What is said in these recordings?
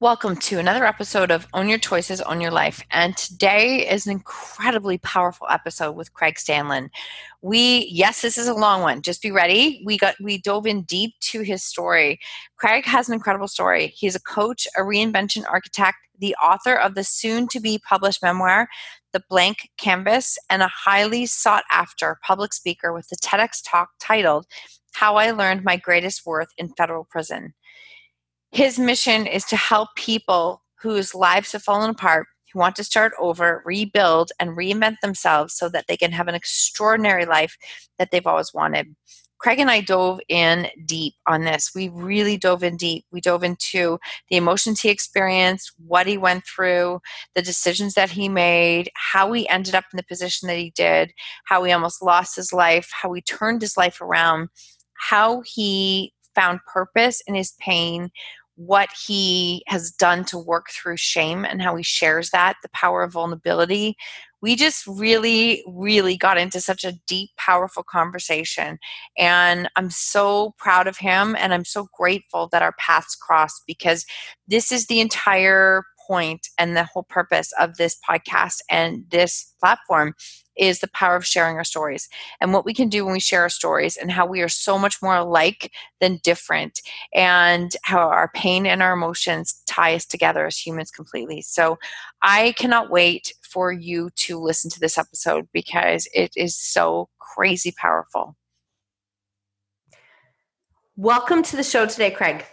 Welcome to another episode of Own Your Choices, Own Your Life. And today is an incredibly powerful episode with Craig Stanland. We, yes, this is a long one. Just be ready. We got we dove in deep to his story. Craig has an incredible story. He's a coach, a reinvention architect, the author of the soon to be published memoir, The Blank Canvas, and a highly sought after public speaker with the TEDx talk titled How I Learned My Greatest Worth in Federal Prison. His mission is to help people whose lives have fallen apart, who want to start over, rebuild, and reinvent themselves so that they can have an extraordinary life that they've always wanted. Craig and I dove in deep on this. We really dove in deep. We dove into the emotions he experienced, what he went through, the decisions that he made, how he ended up in the position that he did, how he almost lost his life, how he turned his life around, how he found purpose in his pain, what he has done to work through shame and how he shares that, the power of vulnerability. We just really, really got into such a deep, powerful conversation. And I'm so proud of him and I'm so grateful that our paths crossed because this is the entire point and the whole purpose of this podcast and this platform is the power of sharing our stories and what we can do when we share our stories and how we are so much more alike than different and how our pain and our emotions tie us together as humans completely. So I cannot wait for you to listen to this episode because it is so crazy powerful. Welcome to the show today, Craig.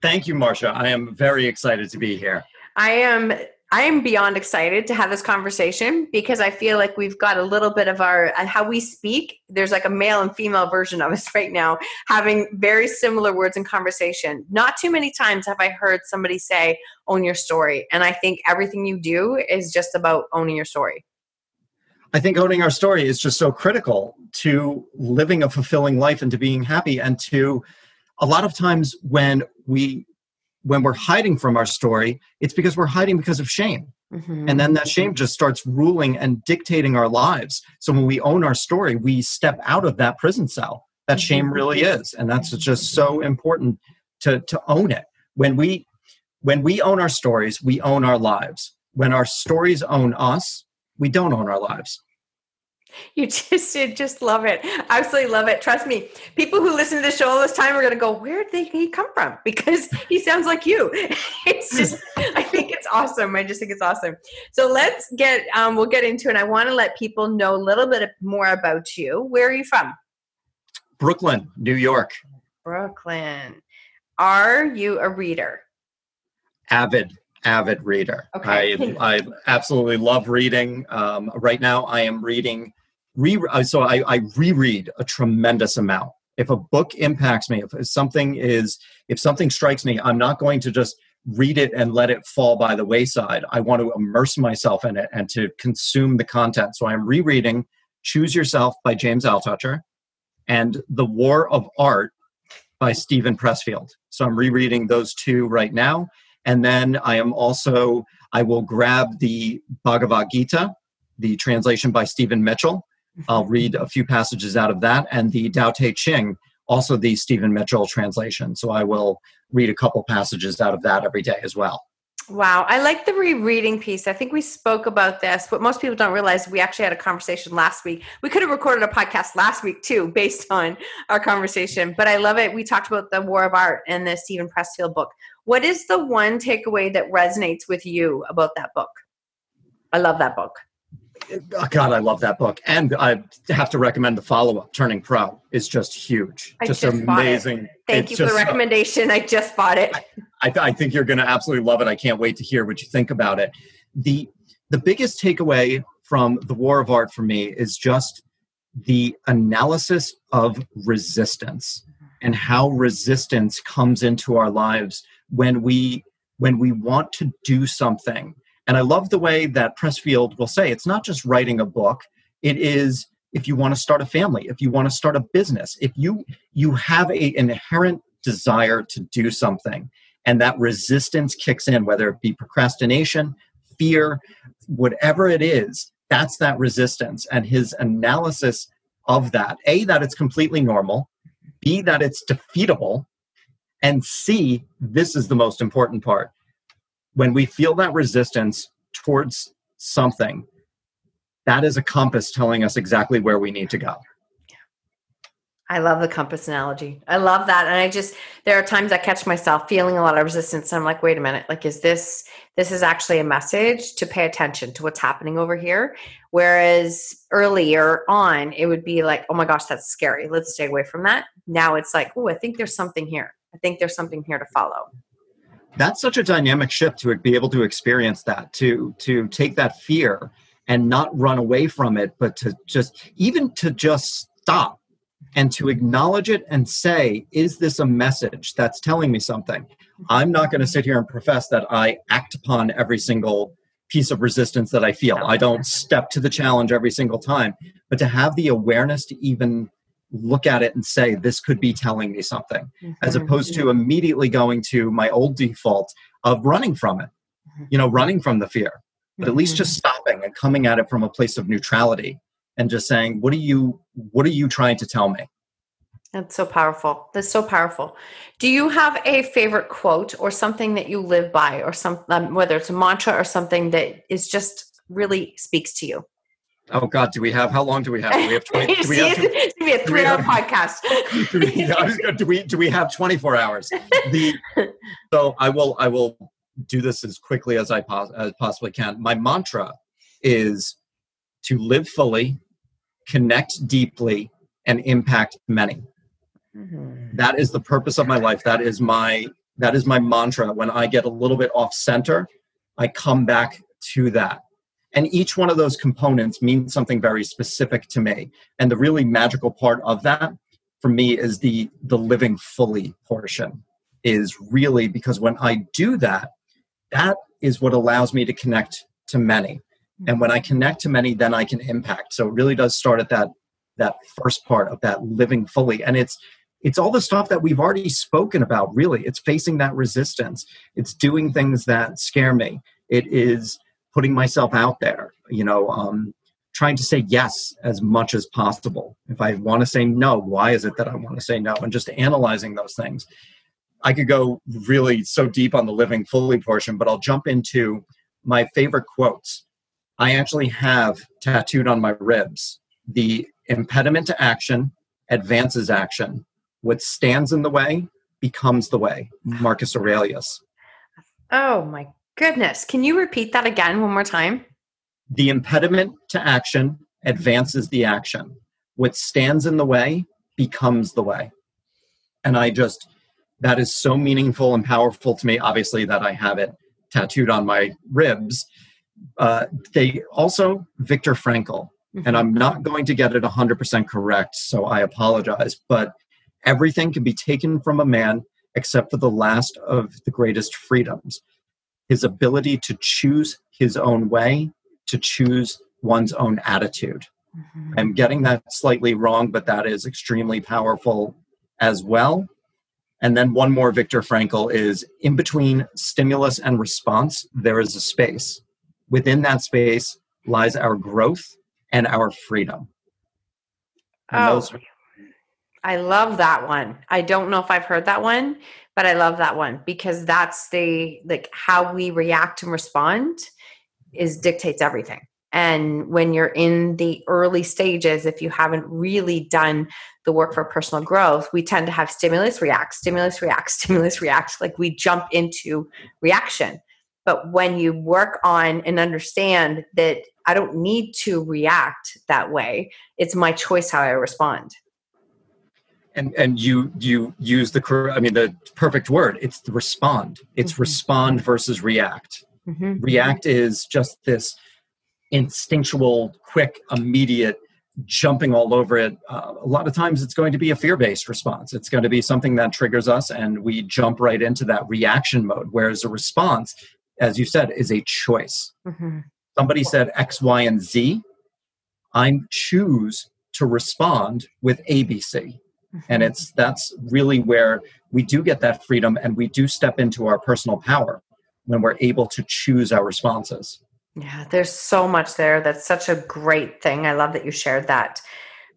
Thank you, Marsha. I am very excited to be here. I am I am beyond excited to have this conversation because I feel like we've got a little bit of our uh, how we speak. There's like a male and female version of us right now having very similar words in conversation. Not too many times have I heard somebody say, own your story. And I think everything you do is just about owning your story. I think owning our story is just so critical to living a fulfilling life and to being happy and to a lot of times when we when we're hiding from our story, it's because we're hiding because of shame. Mm-hmm. And then that shame just starts ruling and dictating our lives. So when we own our story, we step out of that prison cell. That mm-hmm. shame really is. And that's just so important to, to own it. When we when we own our stories, we own our lives. When our stories own us, we don't own our lives. You just you just love it. Absolutely love it. Trust me. People who listen to the show all this time are going to go, "Where did he come from?" Because he sounds like you. It's just, I think it's awesome. I just think it's awesome. So let's get, um, we'll get into it. I want to let people know a little bit more about you. Where are you from? Brooklyn, New York. Brooklyn. Are you a reader? Avid, avid reader. Okay. I, I absolutely love reading. Um, right now, I am reading re uh, so I, I reread a tremendous amount. If a book impacts me, if something is if something strikes me, I'm not going to just read it and let it fall by the wayside. I want to immerse myself in it and to consume the content. So I'm rereading Choose Yourself by James Altucher and The War of Art by Steven Pressfield. So I'm rereading those two right now. And then I am also, I will grab the Bhagavad Gita, the translation by Stephen Mitchell, I'll read a few passages out of that, and the Tao Te Ching, also the Stephen Mitchell translation. So I will read a couple passages out of that every day as well. Wow, I like the rereading piece. I think we spoke about this, but most people don't realize we actually had a conversation last week. We could have recorded a podcast last week too, based on our conversation. But I love it. We talked about the War of Art and the Steven Pressfield book. What is the one takeaway that resonates with you about that book? I love that book. Oh God, I love that book, and I have to recommend the follow-up. Turning Pro is just huge, I just, just amazing. Thank it's you for the recommendation. I just bought it. I, I think you're going to absolutely love it. I can't wait to hear what you think about it. the The biggest takeaway from the War of Art for me is just the analysis of resistance and how resistance comes into our lives when we when we want to do something and I love the way that Pressfield will say it's not just writing a book, it is if you want to start a family, if you want to start a business, if you you have a inherent desire to do something and that resistance kicks in whether it be procrastination, fear, whatever it is, that's that resistance and his analysis of that. A that it's completely normal, B that it's defeatable, and C this is the most important part when we feel that resistance towards something, that is a compass telling us exactly where we need to go. I love the compass analogy. I love that. And I just there are times I catch myself feeling a lot of resistance I'm like, wait a minute, like is this this is actually a message to pay attention to what's happening over here. Whereas earlier on, it would be like, oh my gosh, that's scary. Let's stay away from that. Now it's like, oh, I think there's something here. I think there's something here to follow that's such a dynamic shift to be able to experience that to to take that fear and not run away from it but to just even to just stop and to acknowledge it and say is this a message that's telling me something? I'm not going to sit here and profess that i act upon every single piece of resistance that i feel. I don't step to the challenge every single time. But to have the awareness to even look at it and say this could be telling me something mm-hmm. as opposed to immediately going to my old default of running from it mm-hmm. you know running from the fear but at least just mm-hmm. stopping and coming at it from a place of neutrality and just saying what are you what are you trying to tell me that's so powerful that's so powerful do you have a favorite quote or something that you live by or some um, whether it's a mantra or something that is just really speaks to you Oh God, do we have? How long do we have? Do we have twenty? Do we have? It's be a three-hour podcast. do, we, do we do we have twenty-four hours? The so I will I will do this as quickly as I pos- as possibly can. My mantra is to live fully, connect deeply, and impact many. Mm-hmm. That is the purpose of my life. That is my that is my mantra. When I get a little bit off center, I come back to that and each one of those components means something very specific to me. And the really magical part of that for me is the the living fully portion is really because when i do that that is what allows me to connect to many. And when i connect to many then i can impact. So it really does start at that that first part of that living fully. And it's it's all the stuff that we've already spoken about really. It's facing that resistance. It's doing things that scare me. It is putting myself out there, you know, um, trying to say yes as much as possible. If I want to say no, why is it that I want to say no? And just analyzing those things. I could go really so deep on the living fully portion, but I'll jump into my favorite quotes. I actually have tattooed on my ribs the impediment to action advances action. What stands in the way becomes the way. Marcus Aurelius. Oh my Goodness. Can you repeat that again one more time? The impediment to action advances the action. What stands in the way becomes the way. And I just, that is so meaningful and powerful to me, obviously, that I have it tattooed on my ribs. Uh, they also, Viktor Frankl, mm-hmm. and I'm not going to get it 100% correct, so I apologize, but everything can be taken from a man except for the last of the greatest freedoms his ability to choose his own way, to choose one's own attitude. Mm-hmm. I'm getting that slightly wrong, but that is extremely powerful as well. And then one more Viktor Frankl is in between stimulus and response, there is a space. Within that space lies our growth and our freedom. And oh, those, I love that one. I don't know if I've heard that one, but I love that one because that's the like how we react and respond is dictates everything. And when you're in the early stages, if you haven't really done the work for personal growth, we tend to have stimulus react, stimulus react, stimulus react. Like we jump into reaction. But when you work on and understand that I don't need to react that way, it's my choice how I respond. And and you you use the I mean the perfect word. It's the respond. It's mm-hmm. respond versus react. Mm-hmm. React is just this instinctual, quick, immediate jumping all over it. Uh, a lot of times it's going to be a fear based response. It's going to be something that triggers us and we jump right into that reaction mode. Whereas a response, as you said, is a choice. Mm-hmm. Somebody said X, Y, and Z. I choose to respond with ABC. Mm-hmm. And it's that's really where we do get that freedom and we do step into our personal power when we're able to choose our responses. Yeah, there's so much there. That's such a great thing. I love that you shared that.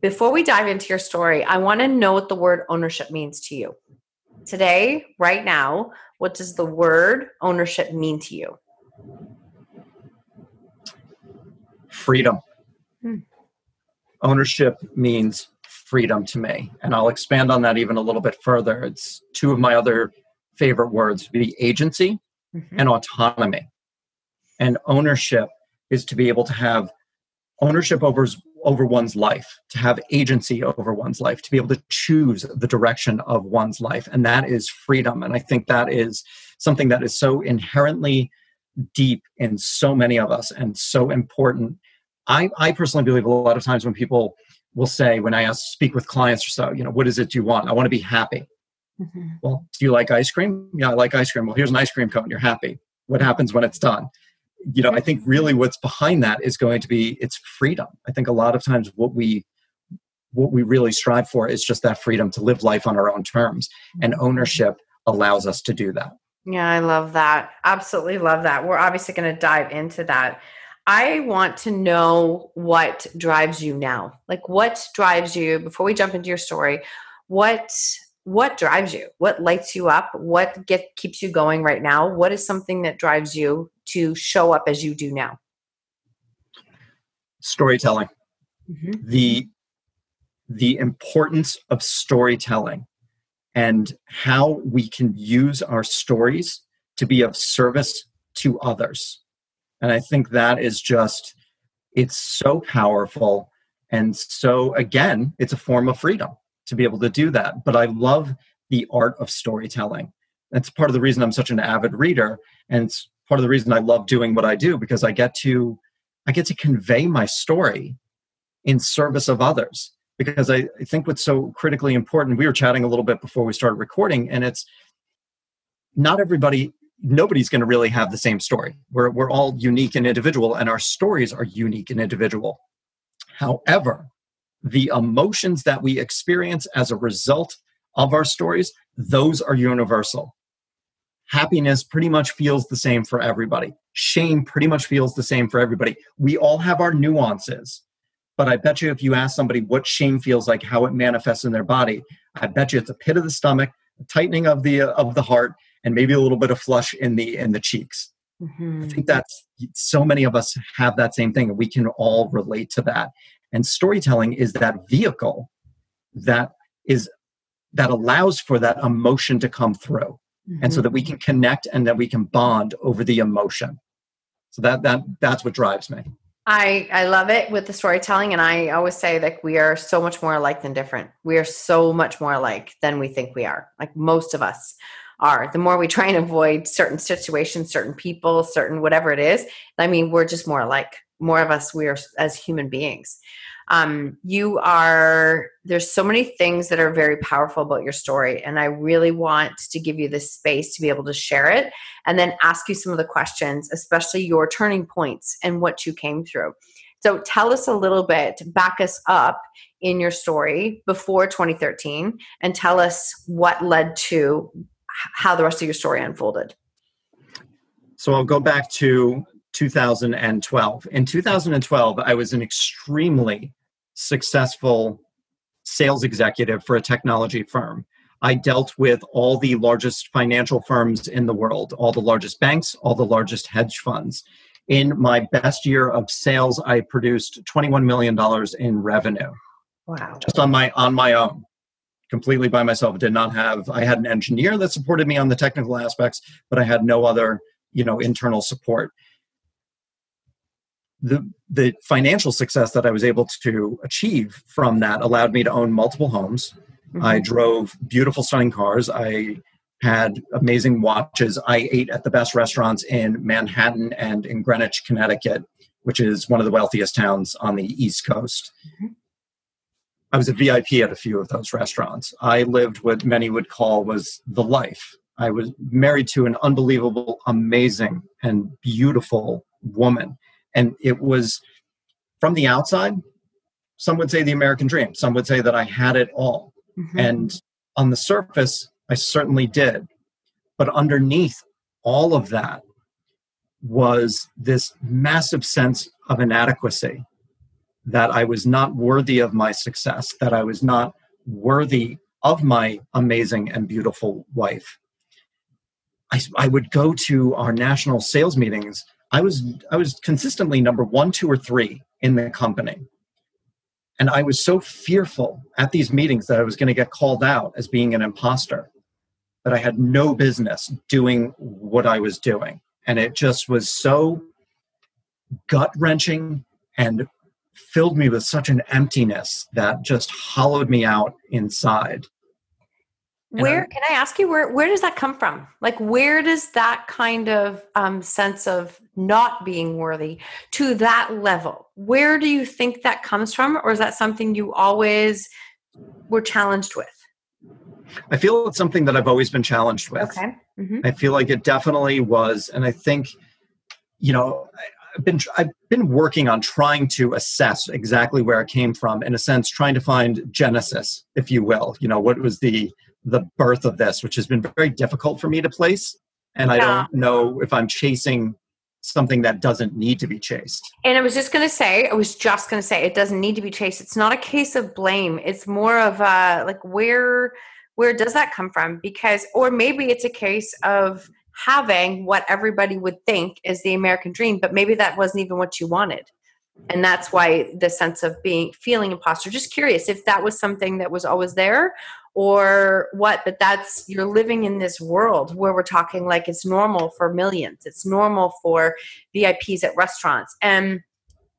Before we dive into your story, I want to know what the word ownership means to you. Today, right now, what does the word ownership mean to you? Freedom. Hmm. Ownership means freedom to me. And I'll expand on that even a little bit further. It's two of my other favorite words be agency mm-hmm. and autonomy and ownership is to be able to have ownership over over one's life to have agency over one's life to be able to choose the direction of one's life and that is freedom and i think that is something that is so inherently deep in so many of us and so important i i personally believe a lot of times when people will say when i ask speak with clients or so you know what is it you want? I want to be happy. Mm-hmm. well do you like ice cream? Yeah i like ice cream. Well here's an ice cream cone. You're happy. What happens when it's done? You know i think really what's behind that is going to be it's freedom. I think a lot of times what we what we really strive for is just that freedom to live life on our own terms and mm-hmm. ownership allows us to do that. Yeah i love that. Absolutely love that. We're obviously going to dive into that i want to know what drives you now. Like what drives you before we jump into your story what what drives you? What lights you up? What get keeps you going right now? What is something that drives you to show up as you do now? Storytelling. Mm-hmm. the the importance of storytelling and how we can use our stories to be of service to others and i think that is just it's so powerful and so again it's a form of freedom to be able to do that. But I love the art of storytelling. That's part of the reason I'm such an avid reader, and it's part of the reason I love doing what I do because I get to I get to convey my story in service of others. Because I, I think what's so critically important, we were chatting a little bit before we started recording, and it's not everybody nobody's going to really have the same story. We're, we're all unique and individual, and our stories are unique and individual. However, the emotions that we experience as a result of our stories, those are universal. Happiness pretty much feels the same for everybody. Shame pretty much feels the same for everybody. We all have our nuances. But I bet you if you ask somebody what shame feels like, how it manifests in their body, I bet you it's a pit of the stomach, a tightening of the of the heart, and maybe a little bit of flush in the in the cheeks. Mm-hmm. I think that's so many of us have that same thing, and we can all relate to that. And storytelling is that vehicle that is that allows for that emotion to come through. Mm-hmm. And so that we can connect and that we can bond over the emotion. So that that that's what drives me. I I love it with the storytelling and I always say that we are so much more alike than different. We are so much more alike than we think we are. Like most of us are. The more we try and avoid certain situations, certain people, certain whatever it is, I mean, we're just more alike. More of us we are as human beings um, you are there's so many things that are very powerful about your story and i really want to give you this space to be able to share it and then ask you some of the questions especially your turning points and what you came through so tell us a little bit back us up in your story before 2013 and tell us what led to how the rest of your story unfolded so i'll go back to 2012. In 2012, I was an extremely successful sales executive for a technology firm. I dealt with all the largest financial firms in the world, all the largest banks, all the largest hedge funds. In my best year of sales, I produced $21 million in revenue. Wow. Just on my on my own. Completely by myself. Did not have I had an engineer that supported me on the technical aspects, but I had no other, you know, internal support the the financial success that I was able to achieve from that allowed me to own multiple homes. Mm-hmm. I drove beautiful, stunning cars. I had amazing watches. I ate at the best restaurants in Manhattan and in Greenwich, Connecticut, which is one of the wealthiest towns on the East Coast. Mm-hmm. I was a VIP at a few of those restaurants. I lived what many would call was the life. I was married to an unbelievable, amazing, and beautiful woman and it was from the outside, some would say the American dream. Some would say that I had it all. Mm-hmm. And on the surface, I certainly did. But underneath all of that was this massive sense of inadequacy that I was not worthy of my success, that I was not worthy of my amazing and beautiful wife. I, I would go to our national sales meetings I was I was consistently number one, two, or three in the company. And I was so fearful at these meetings that I was going to get called out as being an imposter that I had no business doing what I was doing. And it just was so gut wrenching and filled me with such an emptiness that just hollowed me out inside. Where can i ask you where where does that come from? Like where does that kind of um, sense of not being worthy to that level? Where do you think that comes from or is that something you always were challenged with? I feel it's something that i've always been challenged with. Okay. Mm-hmm. i feel like it definitely was and i think you know been I've been working on trying to assess exactly where it came from in a sense trying to find genesis if you will you know what was the the birth of this, which has been very difficult for me to place. And yeah. I don't know if I'm chasing something that doesn't need to be chased. And I was just going to say, I was just going to say, it doesn't need to be chased. It's not a case of blame. It's more of a like where where does that come from? Because or maybe it's a case of having what everybody would think is the American dream, but maybe that wasn't even what you wanted. And that's why the sense of being feeling imposter. Just curious if that was something that was always there or what but that's you're living in this world where we're talking like it's normal for millions. It's normal for vips at restaurants. And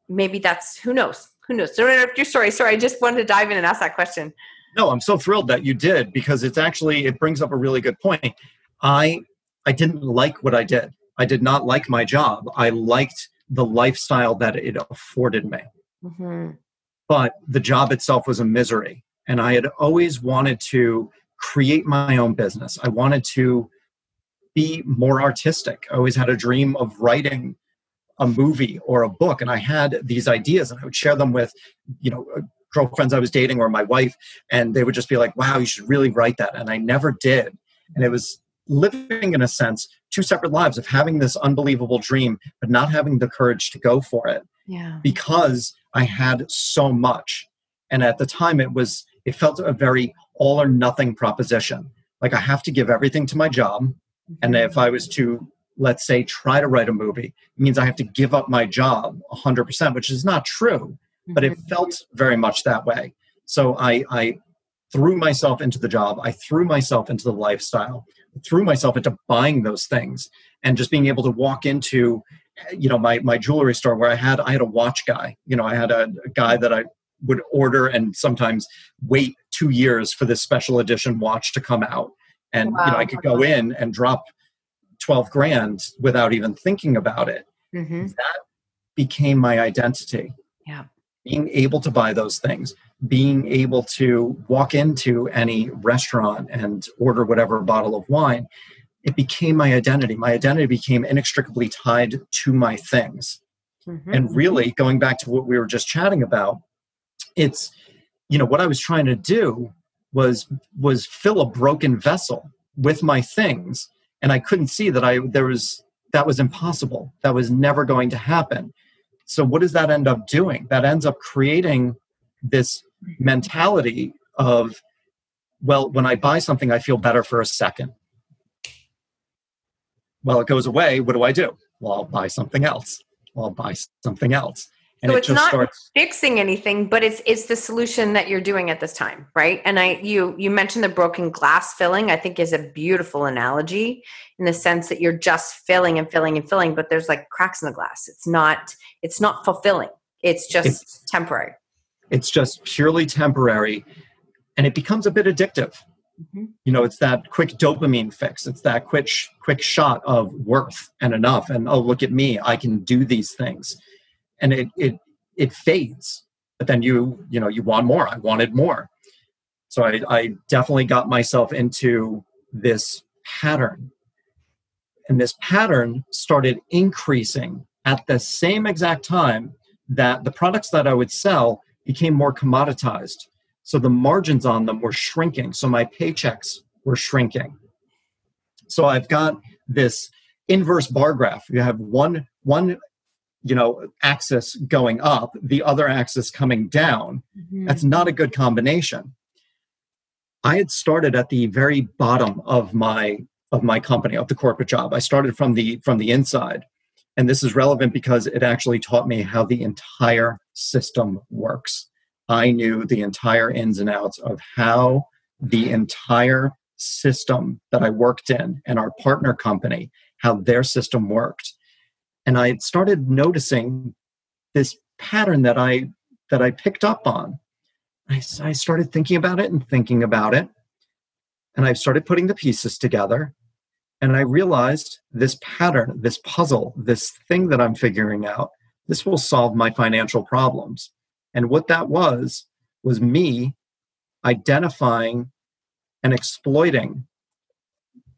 maybe that's who knows? Who knows? Don't interrupt your story. Sorry i just wanted to dive in and ask that question. No i'm so thrilled that you did because it's actually it brings up a really good point. I i didn't like what i did i did not like my job i liked the lifestyle that it afforded me mm-hmm. but the job itself was a misery and I had always wanted to create my own business. I wanted to be more artistic. I always had a dream of writing a movie or a book, and I had these ideas, and I would share them with, you know, uh, girlfriends I was dating or my wife, and they would just be like, "Wow, you should really write that," and I never did. And it was living in a sense two separate lives of having this unbelievable dream but not having the courage to go for it yeah because i had so much and at the time it was it felt a very all or nothing proposition. Like I have to give everything to my job. And if I was to, let's say, try to write a movie, it means I have to give up my job 100%, which is not true, but it mm-hmm. felt very much that way. So I, I threw myself into the job. I threw myself into the lifestyle, threw myself into buying those things and just being able to walk into you know my my jewelry store where i had i had a watch guy you know i had a, a guy that i would order and sometimes wait two years for this special edition watch to come out. And wow. you know, I could go in and drop 12 grand without even thinking about it. Mm-hmm. That became my identity. Yeah. Being able to buy those things, being able to walk into any restaurant and order whatever bottle of wine, it became my identity. My identity became inextricably tied to my things. Mm-hmm. And really, going back to what we were just chatting about, it's you know what i was trying to do was was fill a broken vessel with my things and i couldn't see that i there was that was impossible that was never going to happen so what does that end up doing that ends up creating this mentality of, well, when I buy something, I feel better for a second. Well, it goes away. What do I do? Well, I'll buy something else. Well, I'll buy something else and so it it's not starts... fixing anything but it's it's the solution that you're doing at this time right? And i you you mentioned the broken glass filling i think is a beautiful analogy in the sense that you're just filling and filling and filling but there's like cracks in the glass. It's not it's not fulfilling. It's just it's, temporary. It's just purely temporary and it becomes a bit addictive. Mm-hmm. you know it's that quick dopamine fix. It's that quick quick shot of worth and enough and oh look at me i can do these things and it it it fades but then you you know you want more. I wanted more. So i, I definitely got myself into this pattern. And this pattern started increasing at the same exact time that the products that i would sell became more commoditized. So the margins on them were shrinking. So my paychecks were shrinking. So i've got this inverse bar graph. You have one one you know axis going up the other axis coming down. Mm-hmm. that's not a good combination. I had started at the very bottom of my of my company of the corporate job. I started from the from the inside. And this is relevant because it actually taught me how the entire system works. I knew the entire ins and outs of how the entire system that i worked in and our partner company how their system worked and I started noticing this pattern that I that I picked up on. I, I started thinking about it and thinking about it, and I started putting the pieces together. And I realized this pattern, this puzzle, this thing that I'm figuring out, this will solve my financial problems. And what that was, was me identifying and exploiting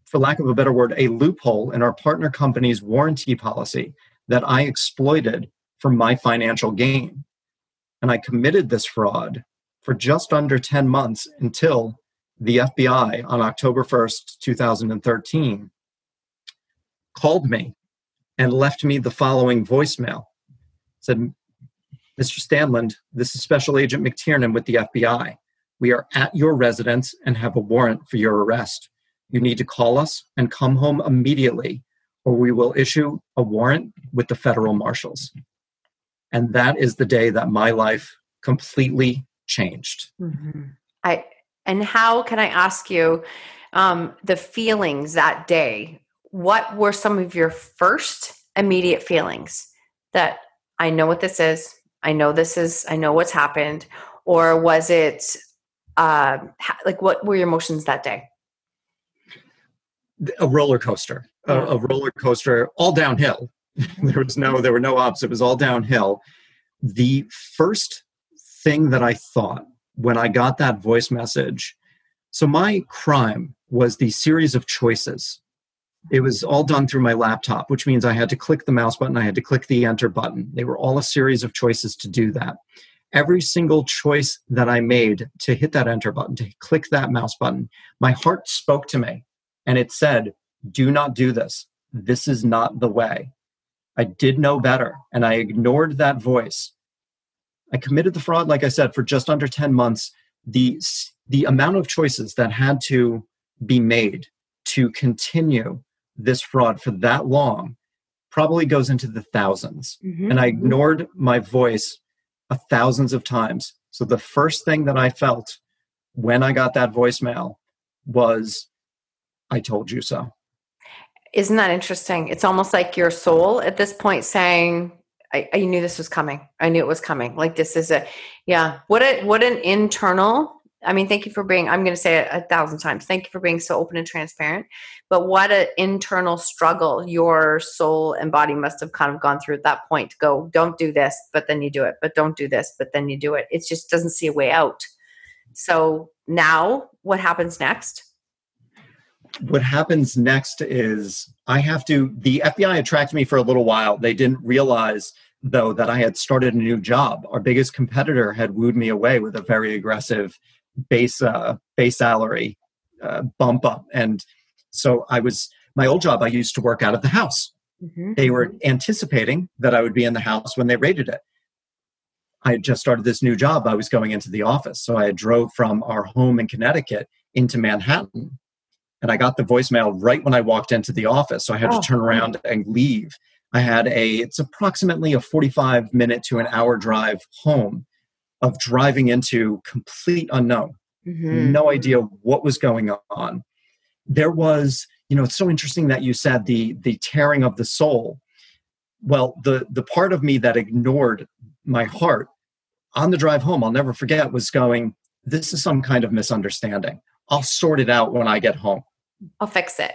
for lack of a better word, a loophole in our partner company's warranty policy that I exploited for my financial gain. And I committed this fraud for just under 10 months until the FBI on October 1st, 2013, called me and left me the following voicemail. Said, Mr. Stanland, this is Special Agent McTiernan with the FBI. We are at your residence and have a warrant for your arrest you need to call us and come home immediately, or we will issue a warrant with the federal marshals. And that is the day that my life completely changed. Mm-hmm. I and how can I ask you um, the feelings that day? What were some of your first immediate feelings that I know what this is? I know this is. I know what's happened, or was it uh, like what were your emotions that day? A roller coaster, a, a roller coaster, all downhill. there was no, there were no ups. It was all downhill. The first thing that I thought when I got that voice message, so my crime was the series of choices. It was all done through my laptop, which means I had to click the mouse button, I had to click the enter button. They were all a series of choices to do that. Every single choice that I made to hit that enter button, to click that mouse button, my heart spoke to me and it said, Do not do this. This is not the way. I did know better and I ignored that voice. I committed the fraud, like I said, for just under 10 months. The, the amount of choices that had to be made to continue this fraud for that long probably goes into the 1000s mm-hmm. And I ignored my voice a thousands of times. So the first thing that I felt when I got that voicemail was I told you so. Isn't that interesting? It's almost like your soul at this point saying, I, I knew this was coming. I knew it was coming. Like this is a, yeah. What a what an internal. I mean, thank you for being. I'm going to say it a thousand times. Thank you for being so open and transparent. But what an internal struggle your soul and body must have kind of gone through at that point go, don't do this, but then you do it. But don't do this, but then you do it. It just doesn't see a way out. So now, what happens next? What happens next is I have to, the FBI attracted me for a little while. They didn't realize, though, that I had started a new job. Our biggest competitor had wooed me away with a very aggressive base, uh, base salary uh, bump up. And so I was, my old job, I used to work out of the house. Mm-hmm. They were anticipating that I would be in the house when they raided it. I had just started this new job. I was going into the office. So I drove from our home in Connecticut into Manhattan. And I got the voicemail right when I walked into the office. So I had oh. to turn around and leave. I had a, it's approximately a 45 minute to an hour drive home of driving into complete unknown. Mm-hmm. No idea what was going on. There was, you know, it's so interesting that you said the the tearing of the soul. Well, the the part of me that ignored my heart on the drive home, I'll never forget, was going, This is some kind of misunderstanding. I'll sort it out when I get home. I'll fix it.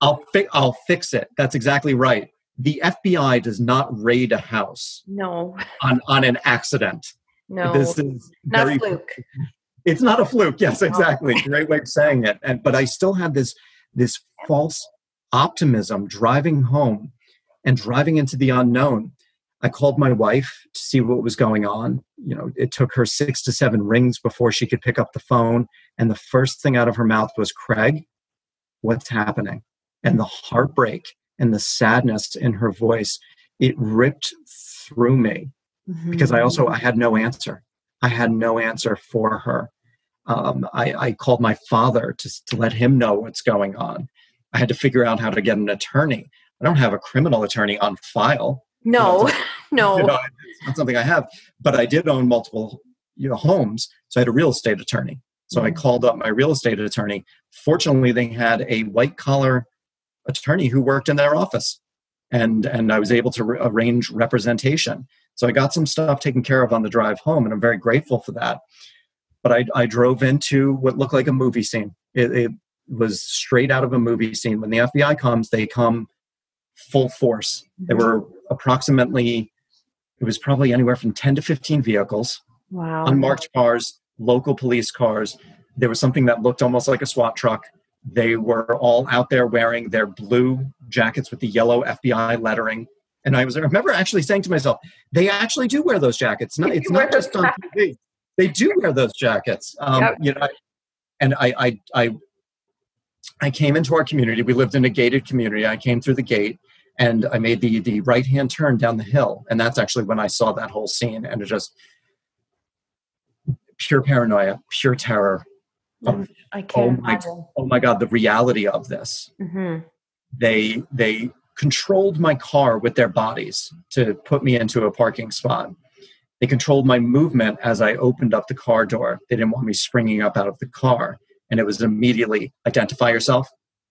I'll, fi- I'll fix it. That's exactly right. The FBI does not raid a house. No. On, on an accident. No. This is not very, fluke. It's not a fluke. Yes, exactly. No. Great way of saying it. And but I still had this this false optimism driving home and driving into the unknown I called my wife to see what was going on. You know, it took her six to seven rings before she could pick up the phone. And the first thing out of her mouth was, Craig, what's happening? And the heartbreak and the sadness in her voice, it ripped through me mm-hmm. because I also I had no answer. I had no answer for her. Um, I, I, called my father to, to let him know what's going on. I had to figure out how to get an attorney. I don't have a criminal attorney on file. No, no. You know, it's not something I have, but I did own multiple you know homes, so I had a real estate attorney. So mm-hmm. I called up my real estate attorney. Fortunately, they had a white collar attorney who worked in their office, and and I was able to re- arrange representation. So I got some stuff taken care of on the drive home, and I'm very grateful for that. But I, I drove into what looked like a movie scene. It, it was straight out of a movie scene. When the FBI comes, they come full force. There were approximately, it was probably anywhere from 10 to 15 vehicles, wow. unmarked cars, local police cars. There was something that looked almost like a SWAT truck. They were all out there wearing their blue jackets with the yellow FBI lettering. And I was I remember actually saying to myself, they actually do wear those jackets. No, it's not just on TV. They do wear those jackets. Um, yep. You know, and I, I, I, I came into our community. We lived in a gated community. I came through the gate, and I made the the right hand turn down the hill, and that's actually when I saw that whole scene, and it just pure paranoia, pure terror. Of, I can't. Oh my, oh my God, the reality of this. Mm-hmm. They they controlled my car with their bodies to put me into a parking spot. They controlled my movement as I opened up the car door. They didn't want me springing up out of the car. And it was immediately identify yourself,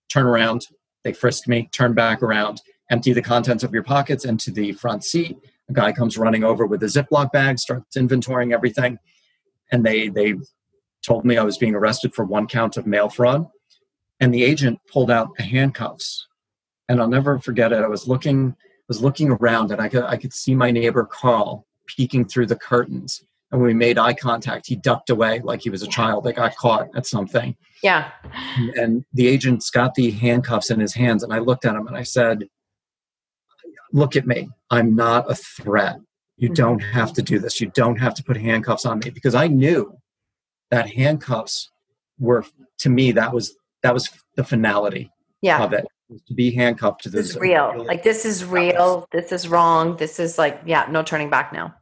turn around. They frisked me, turn back around empty the contents of your pockets into the front seat. A guy comes running over with a Ziploc bag, starts inventorying everything, and they they told me I was being arrested for one count of mail fraud. And the agent pulled out the handcuffs, and I'll never forget it. I was looking was looking around, and I could I could see my neighbor Carl peeking through the curtains. And when we made eye contact, he ducked away like he was a child that got caught at something. Yeah. And the agent's got the handcuffs in his hands, and I looked at him and I said, look at me. I'm not a threat. You mm-hmm. don't have to do this. You don't have to put handcuffs on me because I knew that handcuffs were to me that was that was the finality yeah. of it to be handcuffed to this, this is real like this is real this is wrong this is like yeah no turning back now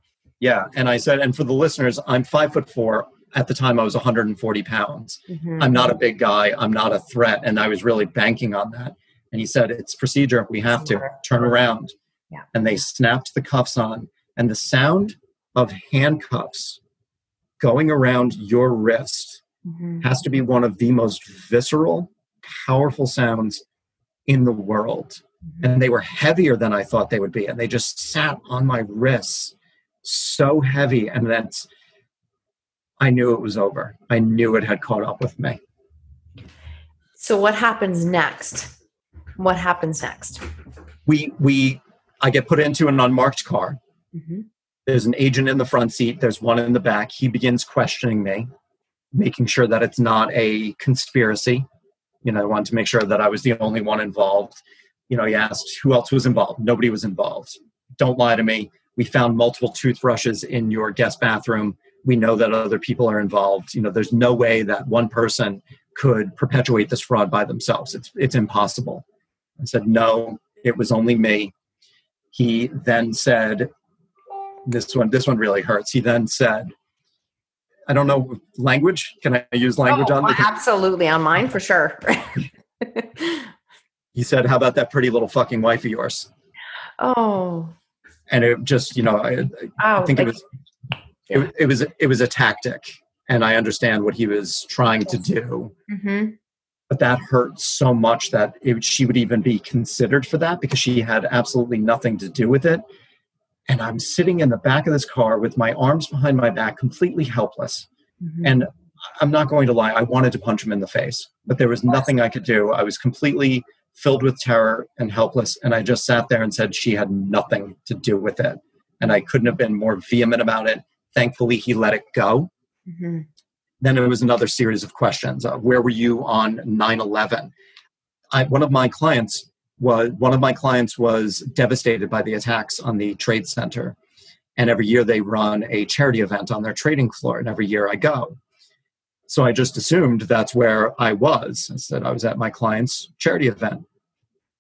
yeah and i said and for the listeners i'm five foot four at the time i was 140 pounds mm-hmm. i'm not a big guy i'm not a threat and i was really banking on that and he said, It's procedure. We have to turn around. Yeah. And they snapped the cuffs on. And the sound of handcuffs going around your wrist mm-hmm. has to be one of the most visceral, powerful sounds in the world. Mm-hmm. And they were heavier than I thought they would be. And they just sat on my wrists so heavy. And that's, I knew it was over. I knew it had caught up with me. So, what happens next? What happens next? We we I get put into an unmarked car. Mm-hmm. There's an agent in the front seat. There's one in the back. He begins questioning me, making sure that it's not a conspiracy. You know, I wanted to make sure that I was the only one involved. You know, he asked who else was involved. Nobody was involved. Don't lie to me. We found multiple toothbrushes in your guest bathroom. We know that other people are involved. You know, there's no way that one person could perpetuate this fraud by themselves. It's it's impossible. I said, No, it was only me. He then said, this one this one really hurts. He then said, I don't know language. Can I use language oh, on the absolutely on mine for sure. he said, How about that pretty little fucking wife of yours? Oh. And it just, you know, I, I oh, think it was it, it was it was a tactic and I understand what he was trying to do. Mm-hmm. But that hurt so much that it, she would even be considered for that because she had absolutely nothing to do with it. And I'm sitting in the back of this car with my arms behind my back, completely helpless. Mm-hmm. And I'm not going to lie, I wanted to punch him in the face, but there was nothing I could do. I was completely filled with terror and helpless. And I just sat there and said she had nothing to do with it. And I couldn't have been more vehement about it. Thankfully, he let it go. Mm-hmm. Then there was another series of questions. Uh, where were you on 9/11? one of my clients was one of my clients was devastated by the attacks on the trade center, and every year they run a charity event on their trading floor, and every year I go. So I just assumed that's where I was. I said I was at my client's charity event.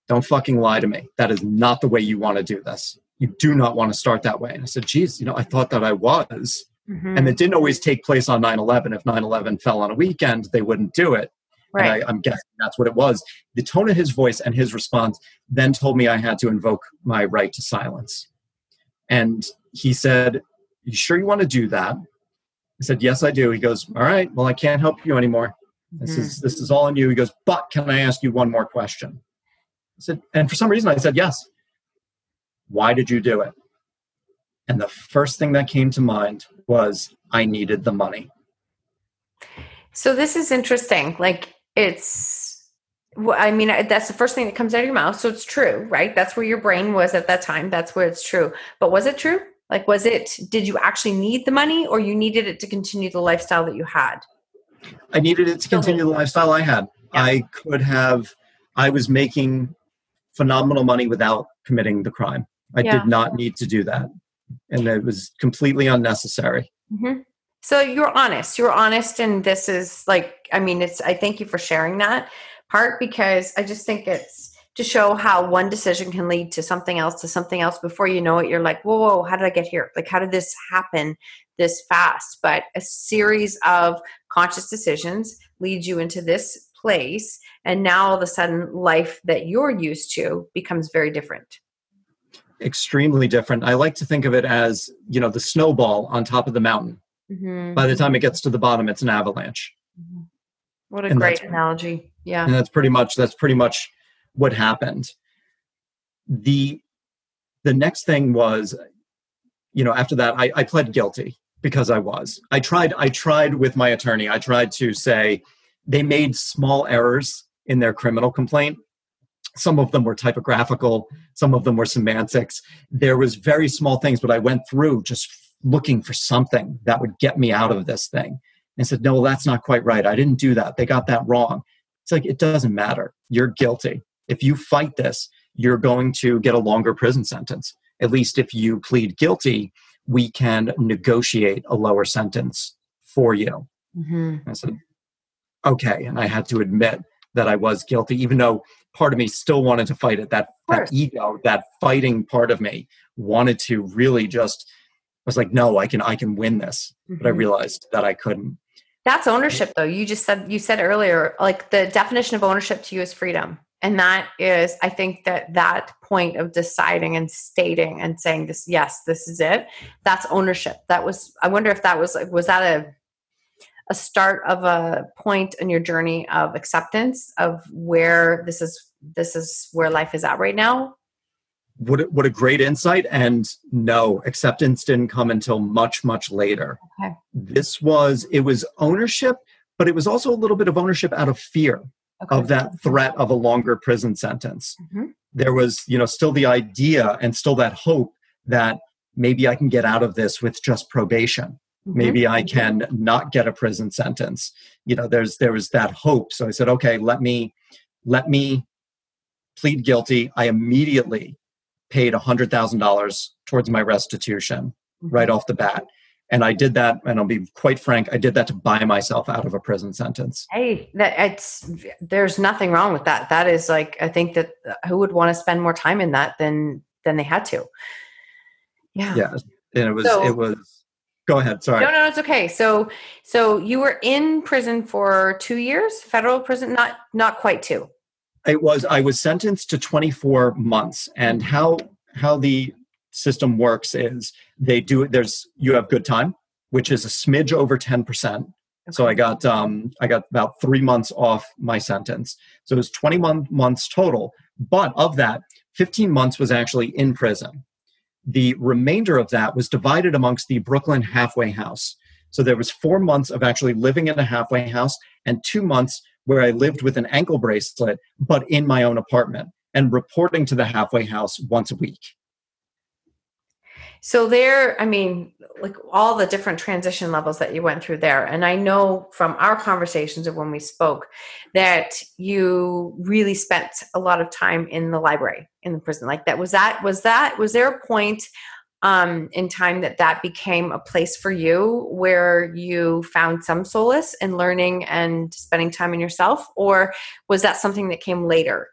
Don't fucking lie to me. That is not the way you want to do this. You do not want to start that way. And I said, geez, you know, I thought that I was. Mm-hmm. And it didn't always take place on 9 11. If 9 11 fell on a weekend, they wouldn't do it. Right. I, I'm guessing that's what it was. The tone of his voice and his response then told me I had to invoke my right to silence. And he said, You sure you want to do that? I said, Yes, I do. He goes, All right, well, I can't help you anymore. This mm-hmm. is this is all on you. He goes, But can I ask you one more question? I said, and for some reason I said yes. Why did you do it? And the first thing that came to mind was I needed the money. So this is interesting. Like it's I mean, that's the first thing that comes out of your mouth. So it's true, right? That's where your brain was at that time. That's where it's true. But was it true? Like, was it, did you actually need the money or you needed it to continue the lifestyle that you had? I needed it to continue the lifestyle I had. Yeah. I could have, I was making phenomenal money without committing the crime. I yeah. did not need to do that and it was completely unnecessary. Mm-hmm. So you're honest. You're honest, and this is like, I mean, it's. I thank you for sharing that part because I just think it's to show how one decision can lead to something else to something else. Before you know it, you're like, whoa, whoa, how did I get here? Like, how did this happen this fast? But a series of conscious decisions leads you into this place, and now all of a sudden, life that you're used to becomes very different extremely different. I like to think of it as, you know, the snowball on top of the mountain. Mm-hmm. By the time it gets to the bottom, it's an avalanche. Mm-hmm. What a and great analogy. Yeah. And that's pretty much that's pretty much what happened. The the next thing was, you know, after that I, I pled guilty because I was. I tried I tried with my attorney, I tried to say they made small errors in their criminal complaint. Some of them were typographical some of them were semantics. There was very small things but i went through just looking for something that would get me out of this thing. And said no that's not quite right. I didn't do that. They got that wrong. It's like it doesn't matter. You're guilty if you fight this you're going to get a longer prison sentence at least if you plead guilty we can negotiate a lower sentence for you mm-hmm. i said okay and i had to admit that i was guilty even though part of me still wanted to fight it. That that ego, that fighting part of me wanted to really just I was like, no, I can I can win this. Mm-hmm. But I mm-hmm. realized that I couldn't. That's ownership though. You just said you said earlier, like the definition of ownership to you is freedom. And that is, I think that that point of deciding and stating and saying this, yes, this is it. That's ownership. That was, I wonder if that was like, was that a a start of a point in your journey of acceptance of where this is this is where life is at right now what a, what a great insight and no acceptance didn't come until much much later okay. this was it was ownership but it was also a little bit of ownership out of fear okay. of that threat of a longer prison sentence mm-hmm. there was you know still the idea and still that hope that maybe i can get out of this with just probation Mm-hmm. maybe i can not get a prison sentence you know there's there was that hope so i said okay let me let me plead guilty i immediately paid $100000 towards my restitution mm-hmm. right off the bat and i did that and i'll be quite frank i did that to buy myself out of a prison sentence. Hey that it's there's nothing wrong with that. That is like i think that uh, who would want to spend more time in that than than they had to? Yeah. Yeah and it was so, it was go ahead sorry. No no it's okay. So so you were in prison for two years? Federal prison? Not not quite two. It was i was sentenced to 24 months. And how how the system works is they do there's you have good time which is a smidge over 10% okay. so i got um i got about three months off my sentence so it was 21 months total but of that 15 months was actually in prison the remainder of that was divided amongst the Brooklyn halfway house. So there was four months of actually living in a halfway house and two months where I lived with an ankle bracelet, but in my own apartment and reporting to the halfway house once a week. So there, I mean, like all the different transition levels that you went through there. And I know from our conversations of when we spoke that you really spent a lot of time in the library in the prison. Like that was that was that was there a point um, in time that that became a place for you where you found some solace in learning and spending time in yourself, or was that something that came later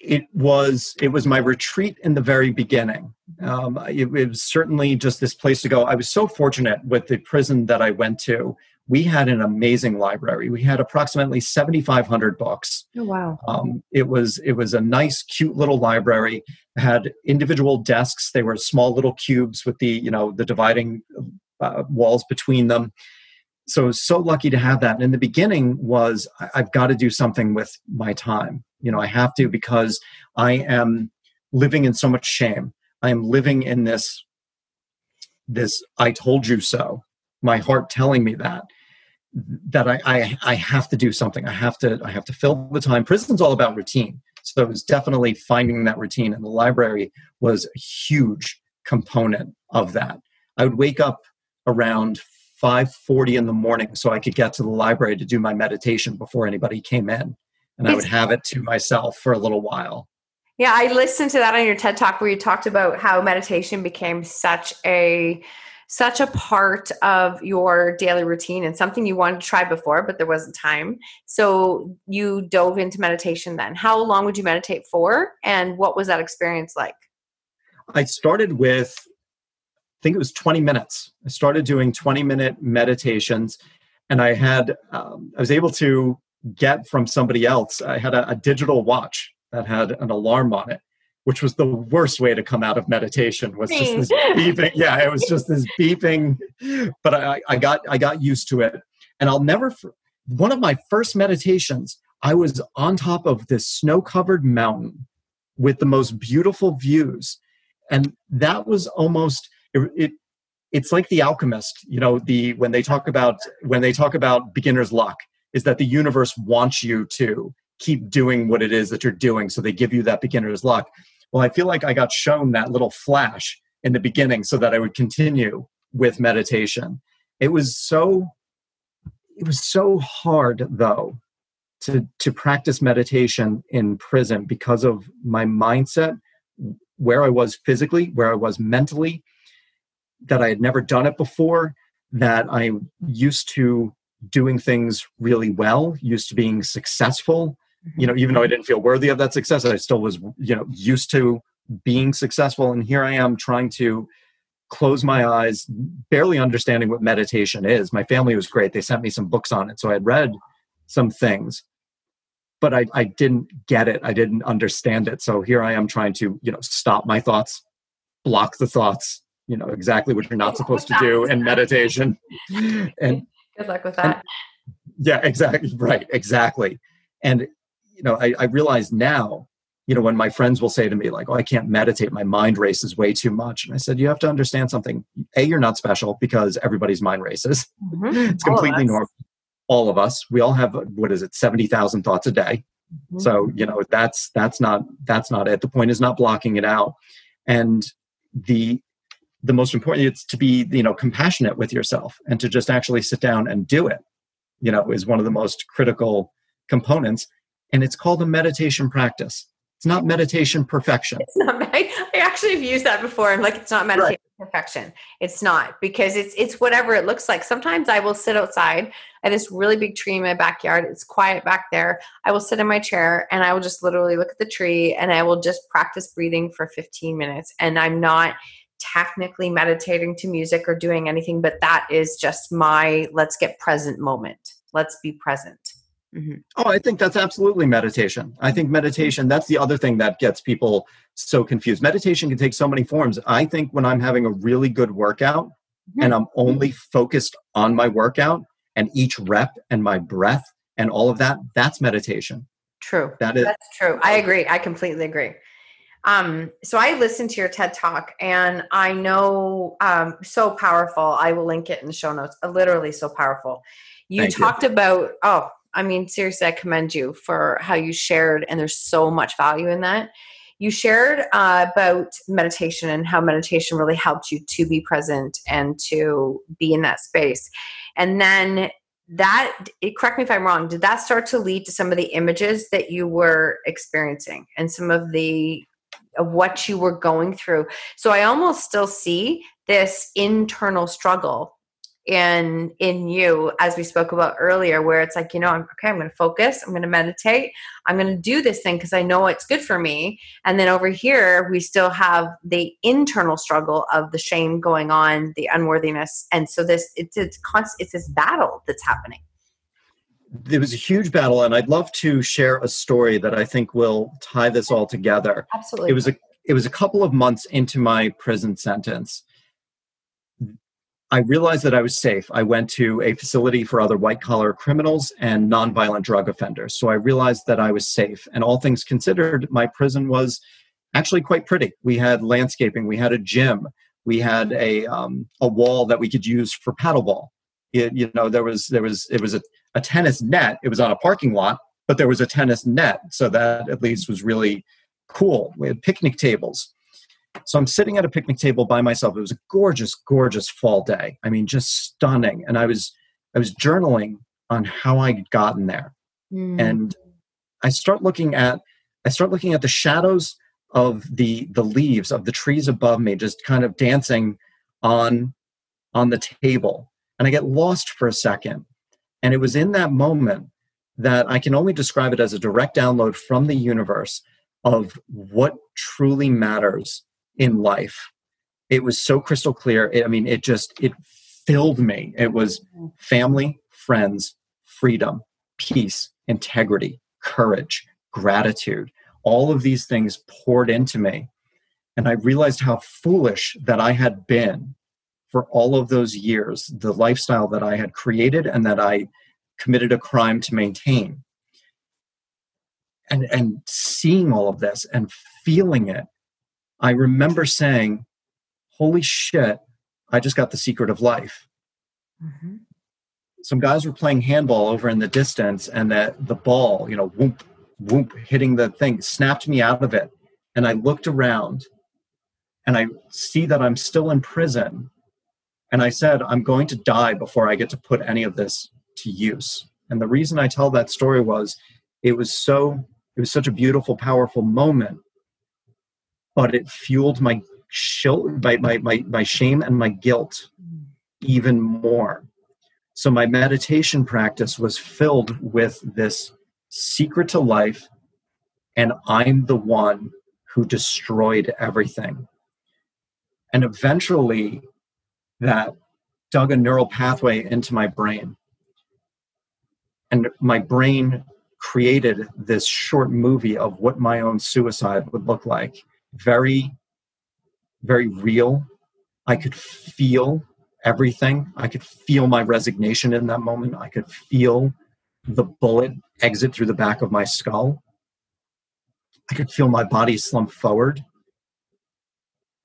it was it was my retreat in the very beginning. Um, it, it, was certainly just this place to go. I was so fortunate with the prison that i went to. We had an amazing library. We had approximately 7500 books. Oh wow. Um, it was it was a nice cute little library. It had individual desks. They were small little cubes with the you know the dividing uh, walls between them. So I was so lucky to have that. And in the beginning was I've got to do something with my time. You know, I have to because I am living in so much shame. I am living in this this I told you so. My heart telling me that that I, I I have to do something. I have to I have to fill the time. Prison's all about routine. So it was definitely finding that routine and the library was a huge component of that. I would wake up around 5:40 in the morning so I could get to the library to do my meditation before anybody came in and I would have it to myself for a little while. Yeah, I listened to that on your TED talk where you talked about how meditation became such a such a part of your daily routine and something you wanted to try before but there wasn't time. So you dove into meditation then. How long would you meditate for and what was that experience like? I started with I think it was 20 minutes. I started doing 20 minute meditations and I had um, I was able to get from somebody else. I had a, a digital watch that had an alarm on it which was the worst way to come out of meditation was just this beeping. Yeah it was just this beeping but I, I got i got used to it. And i'll never one of my first meditations i was on top of this snow covered mountain with the most beautiful views. And that was almost it, it it's like the alchemist you know the when they talk about when they talk about beginner's luck is that the universe wants you to keep doing what it is that you're doing. So they give you that beginner's luck. Well, I feel like I got shown that little flash in the beginning so that I would continue with meditation. It was so it was so hard though to to practice meditation in prison because of my mindset where I was physically, where I was mentally, that I had never done it before, that I used to doing things really well, used to being successful. You know, even though I didn't feel worthy of that success, I still was, you know, used to being successful. And here I am trying to close my eyes, barely understanding what meditation is. My family was great. They sent me some books on it. So I had read some things, but I, I didn't get it. I didn't understand it. So here I am trying to, you know, stop my thoughts, block the thoughts, you know, exactly what you're not supposed to do in meditation. And Good luck with that. And, yeah, exactly. Right, exactly. And you know, I, I realize now, you know, when my friends will say to me, like, oh, I can't meditate, my mind races way too much. And I said, you have to understand something. A, you're not special because everybody's mind races. Mm-hmm. it's completely normal. All of us. We all have what is it, seventy thousand thoughts a day. Mm-hmm. So, you know, that's that's not that's not it. The point is not blocking it out. And the the most important it's to be you know compassionate with yourself and to just actually sit down and do it you know is one of the most critical components. And it's called a meditation practice. It's not meditation perfection. It's not i actually have used that before. I'm like it's not meditation right. perfection. It's not because it's it's whatever it looks like. Sometimes i will sit outside at this really big tree in my backyard. It's quiet back there. I will sit in my chair and i will just literally look at the tree and i will just practice breathing for 15 minutes. And i'm not technically meditating to music or doing anything, but that is just my let's get present moment. Let's be present. Mm-hmm. Oh, I think that's absolutely meditation. I think meditation, that's the other thing that gets people so confused. Meditation can take so many forms. I think when I'm having a really good workout mm-hmm. and I'm only focused on my workout and each rep and my breath and all of that, that's meditation. True. That is that's true. I agree. I completely agree. Um, so I listened to your TED talk and I know um, so powerful. I will link it in the show notes. Uh, literally so powerful. You Thank talked you. about, oh, I mean, seriously, I commend you for how you shared, and there's so much value in that. You shared uh, about meditation and how meditation really helped you to be present and to be in that space. And then that correct me if i'm wrong did that start to lead to some of the images that you were experiencing and some of the what you were going through. So i almost still see this internal struggle in in you as we spoke about earlier where it's like you know i'm okay i'm going to focus i'm going to meditate i'm going to do this thing because i know it's good for me. And then over here we still have the internal struggle of the shame going on the unworthiness. And so this it's it's constant it's this battle that's happening there was a huge battle and i'd love to share a story that i think will tie this all together absolutely it was a it was a couple of months into my prison sentence I realized that I was safe. I went to a facility for other white collar criminals and nonviolent drug offenders. So I realized that I was safe. And all things considered, my prison was actually quite pretty. We had landscaping, we had a gym, we had a, um, a wall that we could use for paddleball. It, you know, there was, there was, it was a, a tennis net. It was on a parking lot, but there was a tennis net. So that at least was really cool. We had picnic tables so I'm sitting at a picnic table by myself. It was a gorgeous, gorgeous fall day. I mean, just stunning. And I was I was journaling on how I'd gotten there. Mm. And I start looking at I start looking at the shadows of the the leaves of the trees above me just kind of dancing on on the table. And I get lost for a second. And it was in that moment that I can only describe it as a direct download from the universe of what truly matters in life. It was so crystal clear. It, I mean, it just it filled me. It was mm-hmm. family, friends, freedom, peace, integrity, courage, gratitude. All of these things poured into me. And I realized how foolish that I had been for all of those years, the lifestyle that I had created and that I committed a crime to maintain. And, and seeing all of this and feeling it I remember saying, Holy shit, I just got the secret of life. Mm-hmm. Some guys were playing handball over in the distance, and that the ball, you know, whoop, whoop, hitting the thing, snapped me out of it. And I looked around and I see that I'm still in prison. And I said, I'm going to die before I get to put any of this to use. And the reason I tell that story was it was so, it was such a beautiful, powerful moment but it fueled my my, my, my, my shame and my guilt even more. So my meditation practice was filled with this secret to life, and I'm the one who destroyed everything. And eventually, that dug a neural pathway into my brain. And my brain created this short movie of what my own suicide would look like very, very real. I could feel everything. I could feel my resignation in that moment. I could feel the bullet exit through the back of my skull. I could feel my body slump forward.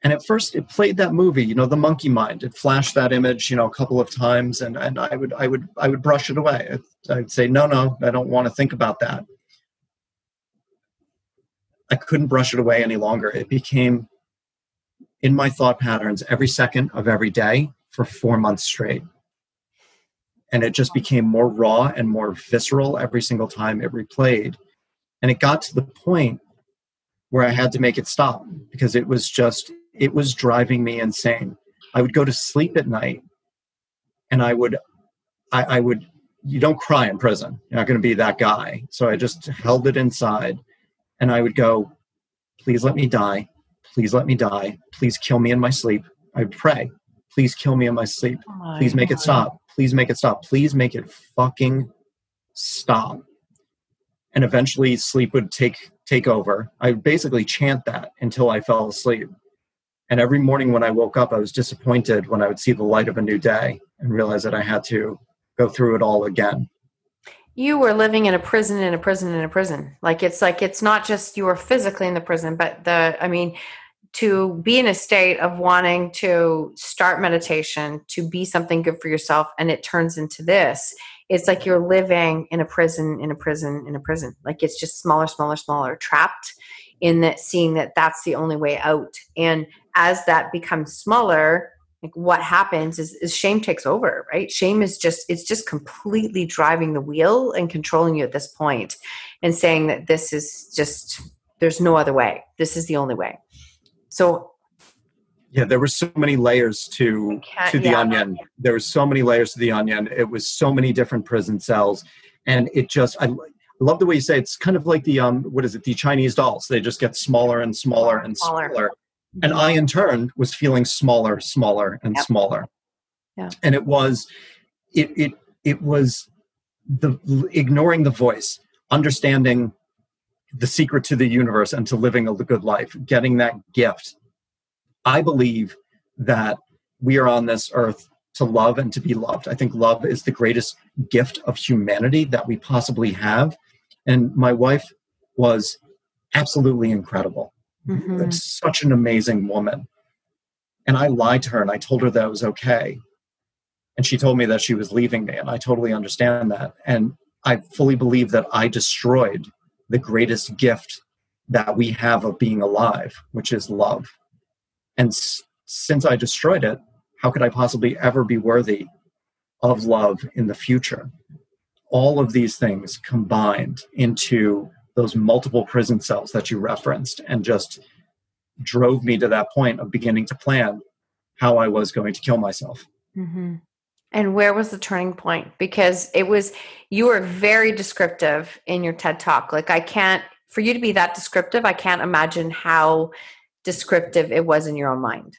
And at first it played that movie, you know, the monkey mind. It flashed that image, you know, a couple of times and, and I would I would I would brush it away. I'd say, no, no, I don't want to think about that. I couldn't brush it away any longer. It became in my thought patterns every second of every day for four months straight. And it just became more raw and more visceral every single time it replayed. And it got to the point where I had to make it stop because it was just, it was driving me insane. I would go to sleep at night and I would, I, I would, you don't cry in prison. You're not going to be that guy. So I just held it inside and I would go, please let me die. please let me die. Please kill me in my sleep. I would pray, please kill me in my sleep. Oh please make God. it stop. Please make it stop. Please make it fucking stop. And eventually sleep would take take over. I would basically chant that until I fell asleep. And every morning when I woke up, I was disappointed when I would see the light of a new day and realize that I had to go through it all again. You were living in a prison, in a prison, in a prison. Like it's like it's not just you were physically in the prison, but the I mean, to be in a state of wanting to start meditation, to be something good for yourself, and it turns into this. It's like you're living in a prison, in a prison, in a prison. Like it's just smaller, smaller, smaller, trapped in that seeing that that's the only way out. And as that becomes smaller, like what happens is, is shame takes over, right? Shame is just, it's just completely driving the wheel and controlling you at this point and saying that this is just, there's no other way. This is the only way. So yeah, there were so many layers to to the yeah. onion. There were so many layers to the onion. It was so many different prison cells, and it just I love the way you say it's kind of like the um what is it the Chinese dolls? They just get smaller and smaller and smaller. smaller. And I in turn was feeling smaller, smaller, and yep. smaller. Yeah. And it was it it it was the ignoring the voice, understanding the secret to the universe and to living a good life, getting that gift. I believe that we are on this earth to love and to be loved. I think love is the greatest gift of humanity that we possibly have. And my wife was absolutely incredible. Mm-hmm. such an amazing woman. And I lied to her and I told her that it was okay. And she told me that she was leaving me. And I totally understand that. And I fully believe that I destroyed the greatest gift that we have of being alive, which is love. And s- since I destroyed it, how could I possibly ever be worthy of love in the future? All of these things combined into those multiple prison cells that you referenced and just drove me to that point of beginning to plan how I was going to kill myself. Mm-hmm. And where was the turning point? Because it was, you were very descriptive in your TED talk. Like, I can't, for you to be that descriptive, I can't imagine how descriptive it was in your own mind.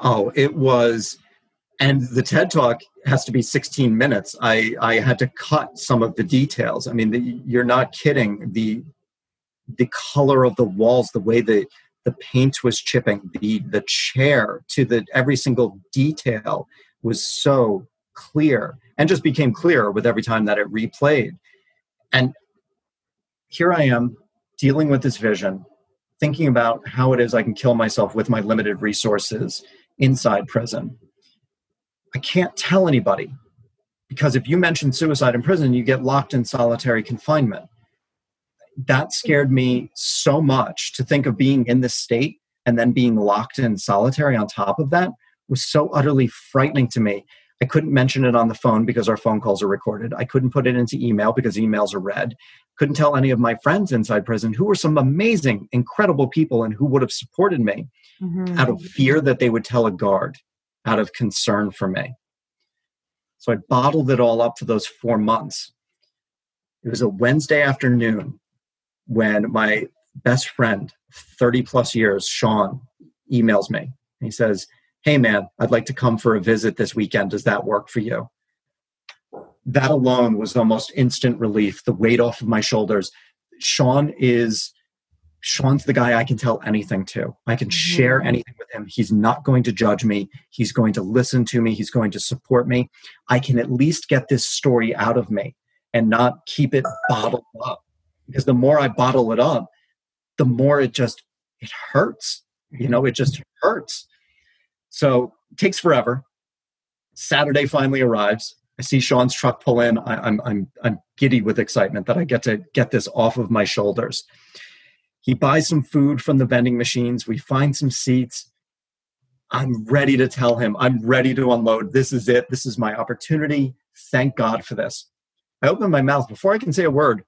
Oh, it was, and the TED talk has to be 16 minutes. I, I had to cut some of the details. I mean, the, you're not kidding. The, the color of the walls, the way the, the paint was chipping, the, the chair to the every single detail was so clear and just became clearer with every time that it replayed. And here I am dealing with this vision, thinking about how it is I can kill myself with my limited resources inside prison. I can't tell anybody because if you mention suicide in prison, you get locked in solitary confinement. That scared me so much to think of being in this state and then being locked in solitary on top of that was so utterly frightening to me. I couldn't mention it on the phone because our phone calls are recorded. I couldn't put it into email because emails are read. Couldn't tell any of my friends inside prison who were some amazing, incredible people and who would have supported me mm-hmm. out of fear that they would tell a guard, out of concern for me. So I bottled it all up for those four months. It was a Wednesday afternoon when my best friend, 30 plus years, Sean, emails me. He says, hey man, I'd like to come for a visit this weekend. Does that work for you? That alone was almost instant relief, the weight off of my shoulders. Sean is Sean's the guy I can tell anything to. I can share mm-hmm. anything with him. He's not going to judge me. He's going to listen to me. He's going to support me. I can at least get this story out of me and not keep it bottled up. Because the more I bottle it up, the more it just it hurts. You know, it just hurts. So it takes forever. Saturday finally arrives. I see Sean's truck pull in. I, I'm I'm I'm giddy with excitement that I get to get this off of my shoulders. He buys some food from the vending machines. We find some seats. I'm ready to tell him. I'm ready to unload. This is it. This is my opportunity. Thank God for this. I open my mouth before I can say a word.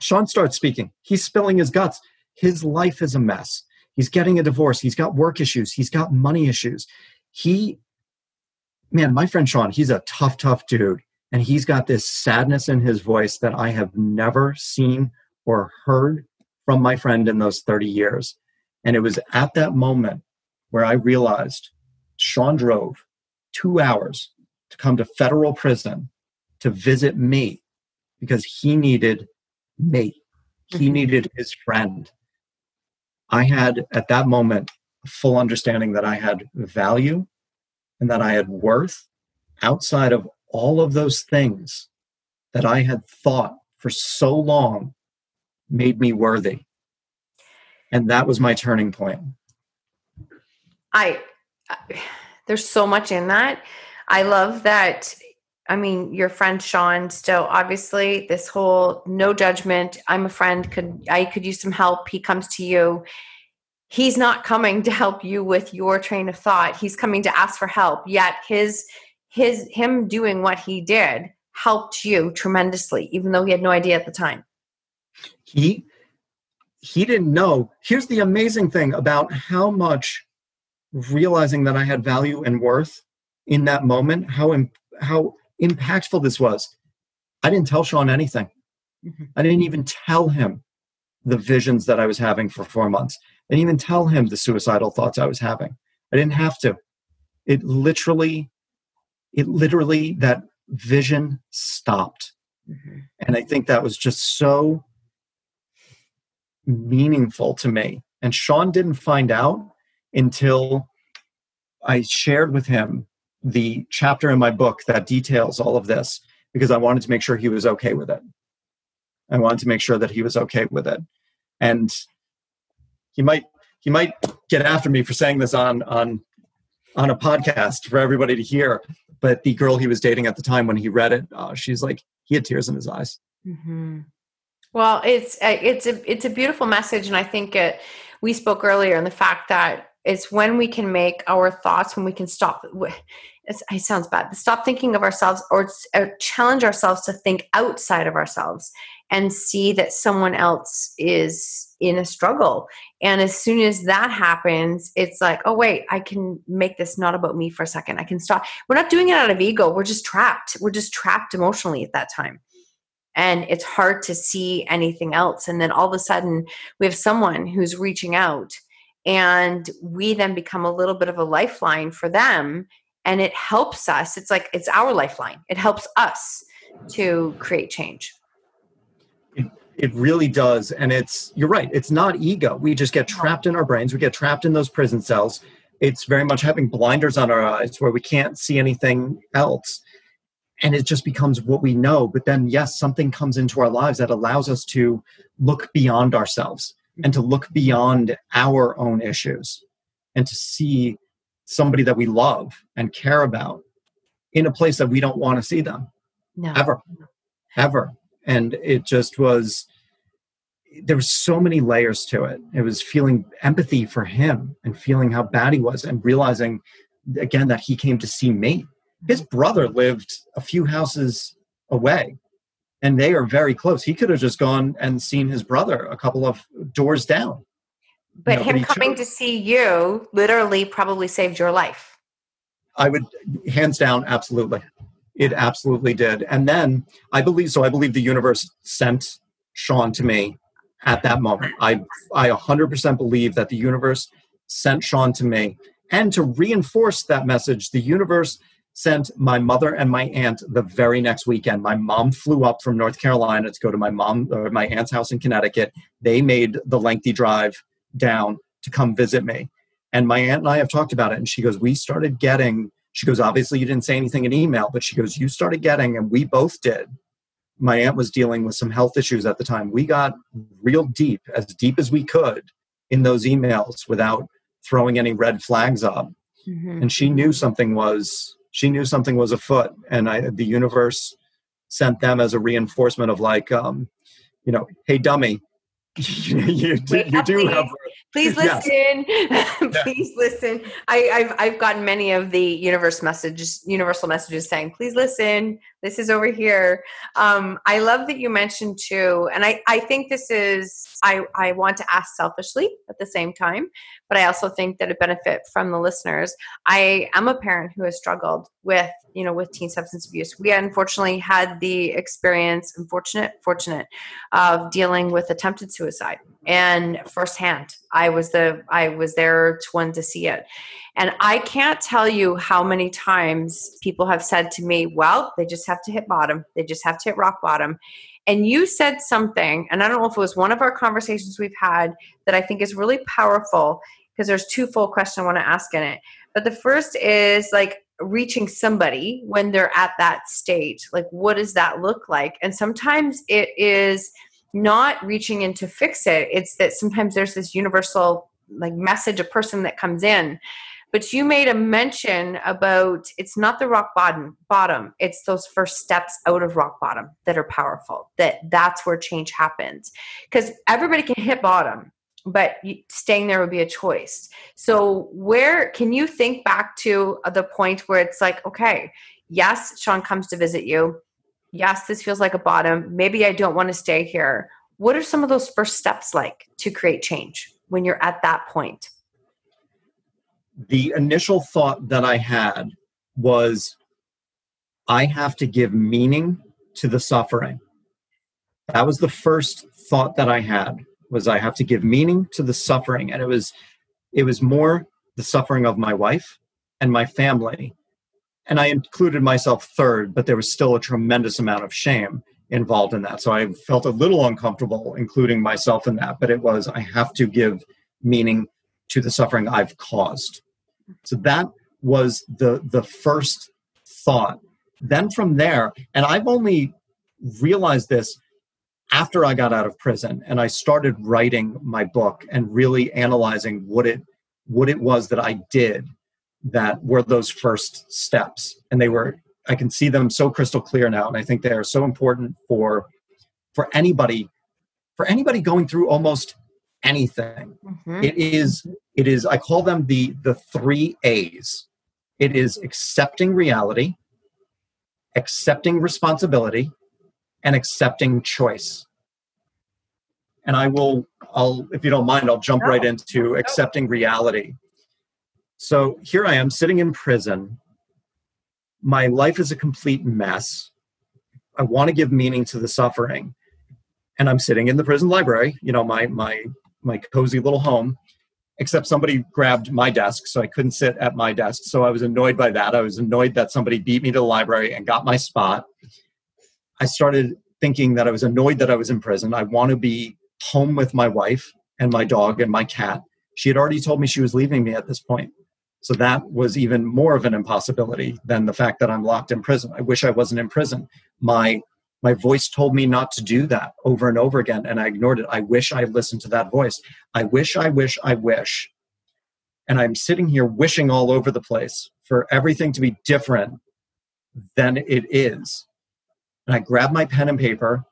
Sean starts speaking. He's spilling his guts. His life is a mess. He's getting a divorce. He's got work issues. He's got money issues. He, man, my friend Sean, he's a tough, tough dude. And he's got this sadness in his voice that I have never seen or heard from my friend in those 30 years. And it was at that moment where I realized Sean drove two hours to come to federal prison to visit me because he needed me. He mm-hmm. needed his friend. I had at that moment a full understanding that I had value and that I had worth outside of all of those things that I had thought for so long made me worthy. And that was my turning point. I, I there's so much in that. I love that I mean, your friend Sean still obviously this whole no judgment. I'm a friend. Could I could use some help? He comes to you. He's not coming to help you with your train of thought. He's coming to ask for help. Yet his his him doing what he did helped you tremendously, even though he had no idea at the time. He he didn't know. Here's the amazing thing about how much realizing that I had value and worth in that moment, how how impactful this was. I didn't tell Sean anything. Mm-hmm. I didn't even tell him the visions that I was having for four months. I didn't even tell him the suicidal thoughts I was having. I didn't have to. It literally, it literally, that vision stopped. Mm-hmm. And I think that was just so meaningful to me. And Sean didn't find out until I shared with him the chapter in my book that details all of this because I wanted to make sure he was okay with it. I wanted to make sure that he was okay with it. And he might he might get after me for saying this on on on a podcast for everybody to hear. But the girl he was dating at the time, when he read it, uh, she's like he had tears in his eyes. Mm-hmm. Well, it's uh, it's a it's a beautiful message, and I think it. We spoke earlier on the fact that it's when we can make our thoughts when we can stop it sounds bad stop thinking of ourselves or, or, challenge ourselves to think outside of ourselves and see that someone else is in a struggle. And as soon as that happens it's like oh wait i can make this not about me for a second. I can stop. We're not doing it out of ego. We're just trapped. We're just trapped emotionally at that time and it's hard to see anything else. And then all of a sudden we have someone who's reaching out and we then become a little bit of a lifeline for them. And it helps us. It's like it's our lifeline. It helps us to create change. It, it really does. And it's you're right. It's not ego. We just get trapped in our brains. We get trapped in those prison cells. It's very much having blinders on our eyes where we can't see anything else and it just becomes what we know. But then yes something comes into our lives that allows us to look beyond ourselves and to look beyond our own issues and to see somebody that we love and care about in a place that we don't want to see them no. ever ever. And it just was there was so many layers to it. It was feeling empathy for him and feeling how bad he was and realizing again that he came to see me his brother lived a few houses away and they are very close. He could have just gone and seen his brother a couple of doors down. But you know, him but coming chose. to see you literally probably saved your life. I would, hands down, absolutely. It absolutely did. And then I believe, so I believe the universe sent Sean to me at that moment. I, I 100% believe that the universe sent Sean to me. And to reinforce that message, the universe sent my mother and my aunt the very next weekend. My mom flew up from North Carolina to go to my mom or my aunt's house in Connecticut. They made the lengthy drive down to come visit me. And my aunt and I have talked about it. And she goes, We started getting, she goes, Obviously, you didn't say anything in email, but she goes, You started getting, and we both did. My aunt was dealing with some health issues at the time. We got real deep, as deep as we could, in those emails without throwing any red flags up. Mm-hmm. And she knew something was she knew something was afoot and I, the universe sent them as a reinforcement of like um, you know hey dummy you, you, you do have please listen. Please listen. I, have I've gotten many of the universe messages universal messages saying please listen. This is over here. Um, i love that you mentioned too and i i think this is i i want to ask selfishly at the same time but i also think that it benefit from the listeners i am a parent who has struggled with you know with teen substance abuse we unfortunately had the experience unfortunate fortunate of dealing with attempted suicide and firsthand. I was the I was there to one to see it. And I can't tell you how many times people have said to me, well, they just have to hit bottom. They just have to hit rock bottom. And you said something, and I don't know if it was one of our conversations we've had that I think is really powerful because there's two full questions I want to ask in it. But the first is like reaching somebody when they're at that state. Like, what does that look like? And sometimes it is not reaching in to fix it, it's that sometimes there's this universal like message, a person that comes in but you made a mention about it's not the rock bottom bottom it's those first steps out of rock bottom that are powerful that that's where change happens because everybody can hit bottom but staying there would be a choice. So where can you think back to uh, the point where it's like okay yes sean comes to visit you. Yes this feels like a bottom. Maybe i don't want to stay here. What are some of those first steps like to create change when you're at that point? The initial thought that I had was I have to give meaning to the suffering. That was the first thought that I had was I have to give meaning to the suffering and it was it was more the suffering of my wife and my family. And I included myself third, but there was still a tremendous amount of shame involved in that. So I felt a little uncomfortable including myself in that, but it was I have to give meaning to the suffering I've caused. So that was the the first thought. Then from there, and I've only realized this after I got out of prison and I started writing my book and really analyzing what it what it was that I did that were those first steps. And they were I can see them so crystal clear now and I think they are so important for for anybody for anybody going through almost anything. Mm-hmm. It is it is I call them the the 3 A's. It is accepting reality, accepting responsibility, and accepting choice. And I will I'll if you don't mind I'll jump no. right into accepting reality. So here I am sitting in prison. My life is a complete mess. I want to give meaning to the suffering and I'm sitting in the prison library, you know, my my my cozy little home except somebody grabbed my desk so i couldn't sit at my desk so i was annoyed by that i was annoyed that somebody beat me to the library and got my spot i started thinking that i was annoyed that i was in prison i want to be home with my wife and my dog and my cat she had already told me she was leaving me at this point so that was even more of an impossibility than the fact that i'm locked in prison i wish i wasn't in prison my my voice told me not to do that over and over again, and I ignored it. I wish I listened to that voice. I wish, I wish, I wish. And I'm sitting here wishing all over the place for everything to be different than it is. And I grab my pen and paper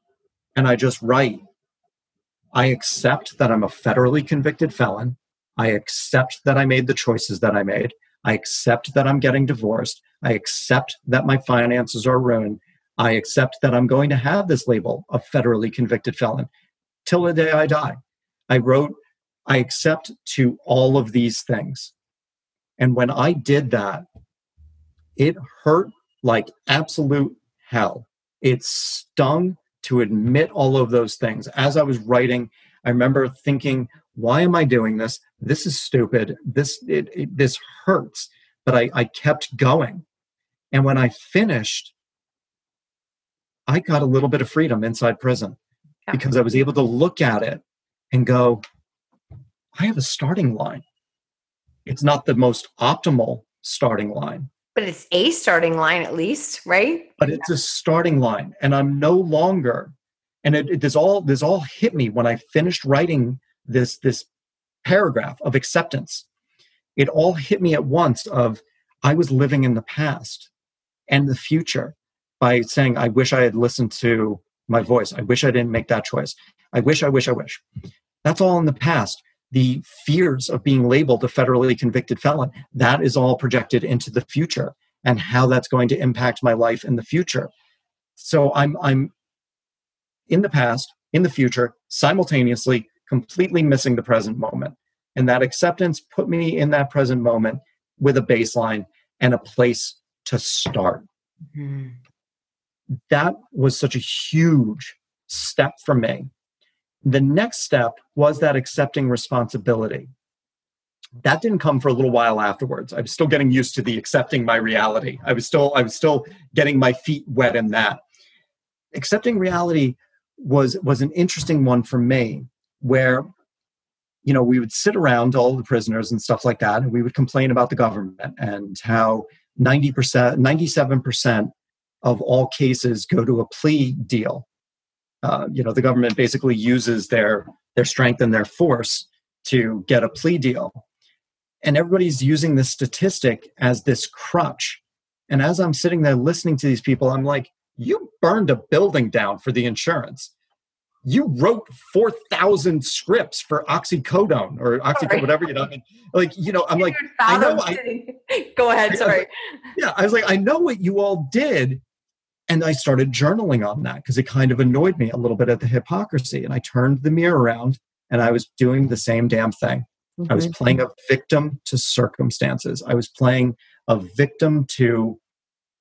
and I just write. I accept that I'm a federally convicted felon. I accept that I made the choices that I made. I accept that I'm getting divorced. I accept that my finances are ruined. I accept that I'm going to have this label of federally convicted felon till the day I die. I wrote, I accept to all of these things. And when I did that, it hurt like absolute hell. It stung to admit all of those things. As I was writing, I remember thinking, why am I doing this? This is stupid. This it, it, this hurts. But I, I kept going. And when I finished, I got a little bit of freedom inside prison yeah. because I was able to look at it and go, I have a starting line. It's not the most optimal starting line. But it's a starting line at least, right? But it's a starting line. And I'm no longer, and it, it this all this all hit me when I finished writing this this paragraph of acceptance. It all hit me at once of I was living in the past and the future by saying, I wish I had listened to my voice. I wish I didn't make that choice. I wish, I wish, I wish. That's all in the past. The fears of being labeled a federally convicted felon, that is all projected into the future and how that's going to impact my life in the future. So I'm I'm in the past, in the future, simultaneously completely missing the present moment. And that acceptance put me in that present moment with a baseline and a place to start. Mm-hmm that was such a huge step for me. The next step was that accepting responsibility. That didn't come for a little while afterwards. I was still getting used to the accepting my reality. I was still I was still getting my feet wet in that. Accepting reality was was an interesting one for me where you know we would sit around all the prisoners and stuff like that and we would complain about the government and how 90% 97% of all cases go to a plea deal uh, you know the government basically uses their their strength and their force to get a plea deal and everybody's using this statistic as this crutch and as i'm sitting there listening to these people i'm like you burned a building down for the insurance you wrote 4,000 scripts for OxyContin or oxycodone, whatever, you know, like, you know, I'm like, I know, I, go ahead. Sorry. Yeah. I was like, I know what you all did. And I started journaling on that because it kind of annoyed me a little bit at the hypocrisy. And I turned the mirror around and I was doing the same damn thing. Mm-hmm. I was mm-hmm. playing a victim to circumstances. I was playing a victim to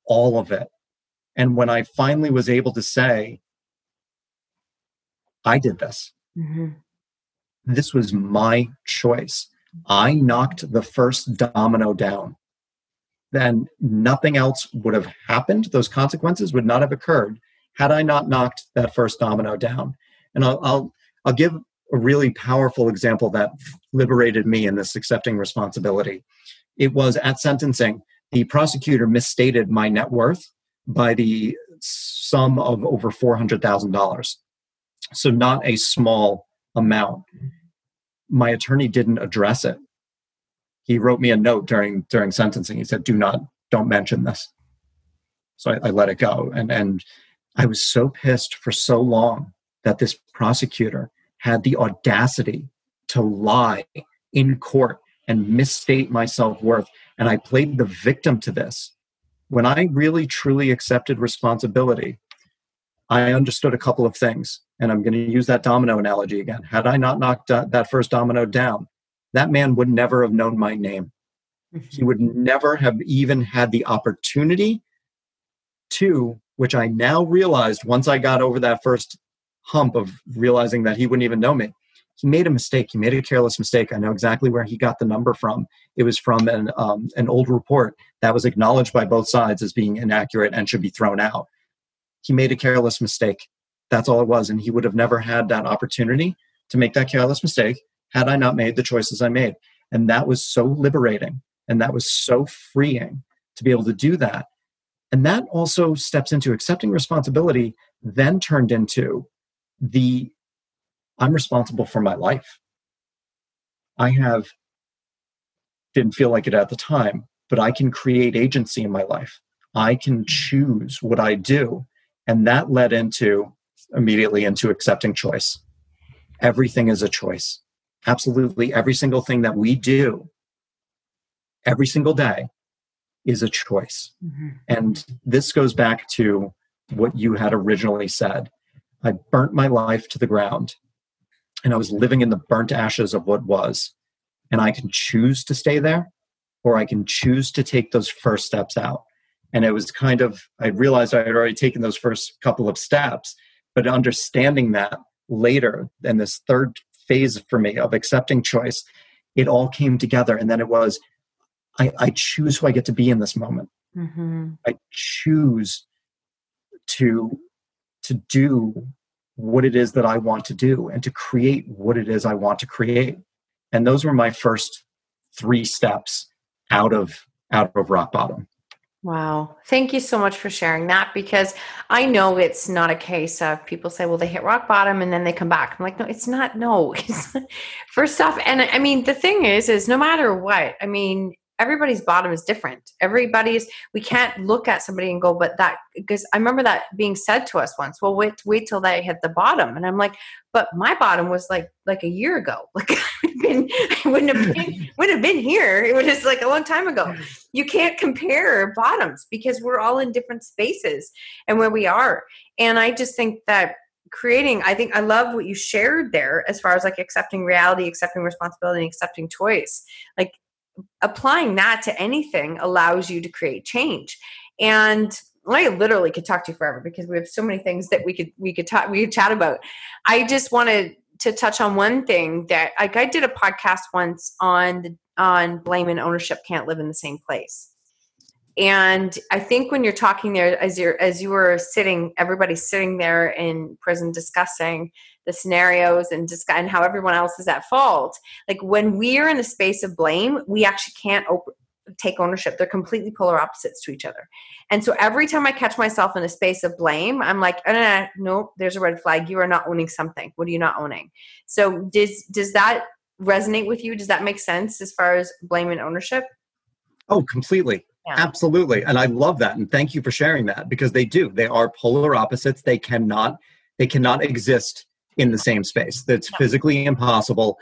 all of it. And when I finally was able to say, I did this. Mm-hmm. This was my choice. I knocked the first domino down. Then nothing else would have happened. Those consequences would not have occurred had I not knocked that first domino down. And I'll, I'll, I'll give a really powerful example that liberated me in this accepting responsibility. It was at sentencing, the prosecutor misstated my net worth by the sum of over $400,000. So, not a small amount. My attorney didn't address it. He wrote me a note during during sentencing. He said, "Do not, don't mention this." So I, I let it go, and and I was so pissed for so long that this prosecutor had the audacity to lie in court and misstate my self worth. And I played the victim to this. When I really truly accepted responsibility, I understood a couple of things. And I'm going to use that domino analogy again. Had I not knocked that first domino down, that man would never have known my name. He would never have even had the opportunity to, which I now realized once I got over that first hump of realizing that he wouldn't even know me. He made a mistake. He made a careless mistake. I know exactly where he got the number from. It was from an um, an old report that was acknowledged by both sides as being inaccurate and should be thrown out. He made a careless mistake. That's all it was. And he would have never had that opportunity to make that careless mistake had I not made the choices I made. And that was so liberating and that was so freeing to be able to do that. And that also steps into accepting responsibility, then turned into the I'm responsible for my life. I have, didn't feel like it at the time, but I can create agency in my life. I can choose what I do. And that led into immediately into accepting choice. Everything is a choice. Absolutely every single thing that we do every single day is a choice. Mm-hmm. And this goes back to what you had originally said. I burnt my life to the ground and I was living in the burnt ashes of what was. And I can choose to stay there or I can choose to take those first steps out. And it was kind of, I realized I had already taken those first couple of steps but understanding that later, and this third phase for me of accepting choice, it all came together. And then it was, I, I choose who I get to be in this moment. Mm-hmm. I choose to to do what it is that I want to do and to create what it is I want to create. And those were my first three steps out of out of rock bottom. Wow. Thank you so much for sharing that because I know it's not a case of people say, well, they hit rock bottom and then they come back. I'm like, no, it's not. No. First off, and I mean, the thing is, is no matter what, I mean, everybody's bottom is different. Everybody's we can't look at somebody and go, but that because I remember that being said to us once. Well, wait, wait till they hit the bottom, and I'm like, but my bottom was like like a year ago. Like I, been, I wouldn't have been wouldn't have been here. It was just like a long time ago. You can't compare bottoms because we're all in different spaces and where we are. And I just think that creating i think i love what you shared there as far as like accepting reality accepting responsibility accepting choice like applying that to anything allows you to create change. And I literally could talk to you forever because we have so many things that we could we could talk we could chat about. I just wanted to to touch on one thing that like I did a podcast once on the on blame and ownership can't live in the same place. And I think when you're talking there, as you're as you were sitting, everybody's sitting there in prison discussing the scenarios and just and how everyone else is at fault. Like when we are in the space of blame, we actually can't op- take ownership. They're completely polar opposites to each other. And so every time I catch myself in a space of blame, I'm like, oh, no, no, no, there's a red flag. You are not owning something. What are you not owning? So does does that resonate with you? Does that make sense as far as blame and ownership? Oh, completely. Yeah. Absolutely. And I love that. And thank you for sharing that because they do. They are polar opposites. They cannot they cannot exist in the same space. That's yeah. physically impossible.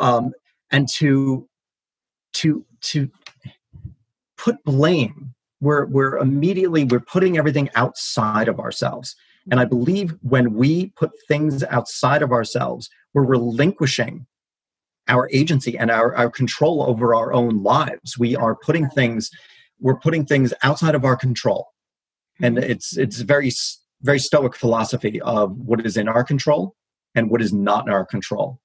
Um, and to to to put blame, we're we're immediately we're putting everything outside of ourselves. And I believe when we put things outside of ourselves, we're relinquishing our agency and our, our control over our own lives. We are putting things we're putting things outside of our control. And mm-hmm. it's it's very very stoic philosophy of what is in our control and what is not in our control.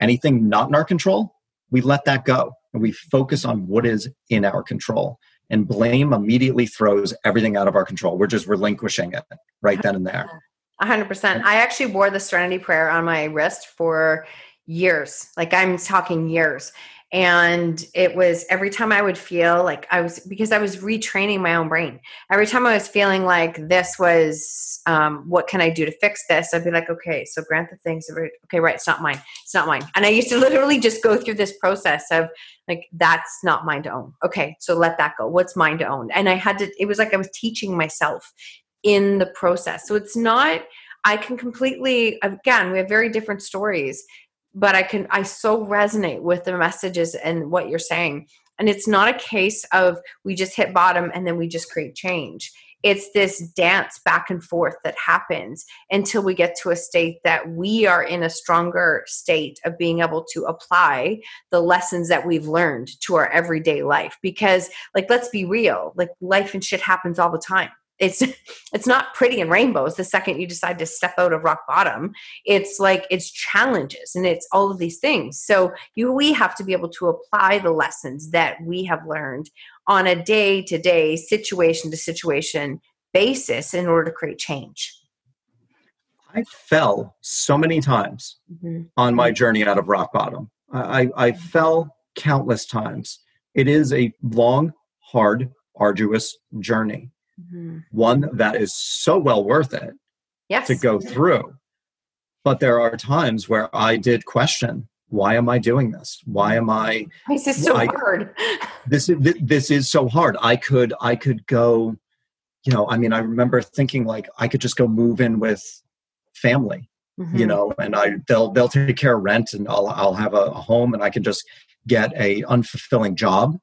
Anything not in our control we let that go and we focus on what is in our control. And blame immediately throws everything out of our control. We're just relinquishing it right then and there. 100% i actually wore the serenity prayer on my wrist for years. Like i'm talking years and it was every time i would feel like i was because i was retraining my own brain. Every time i was feeling like this was um, what can i do to fix this? I'd be like okay so grant the things okay right it's not mine it's not mine. And i used to literally just go through this process of like that's not mine to own. Okay so let that go. What's mine to own? And i had to it was like i was teaching myself in the process. So it's not i can completely again we have very different stories but I can I so resonate with the messages and what you're saying. And it's not a case of we just hit bottom and then we just create change. It's this dance back and forth that happens until we get to a state that we are in a stronger state of being able to apply the lessons that we've learned to our everyday life. Because, like, let's be real, like, life and shit happens all the time it's it's not pretty and rainbows the second you decide to step out of rock bottom. It's like it's challenges and it's all of these things. So you we have to be able to apply the lessons that we have learned on a day to day situation to situation basis in order to create change. I fell so many times mm-hmm. on my journey out of rock bottom. I, I fell countless times. It is a long hard arduous journey mm-hmm. one that is so well worth it yes. to go through. But there are times where I did question why am I doing this? Why am I? This is so I, hard. this is this is so hard. I could I could go, you know. I mean, I remember thinking like I could just go move in with family, mm-hmm. you know, and I they'll they'll take care of rent, and I'll I'll have a, a home, and I can just get a unfulfilling job,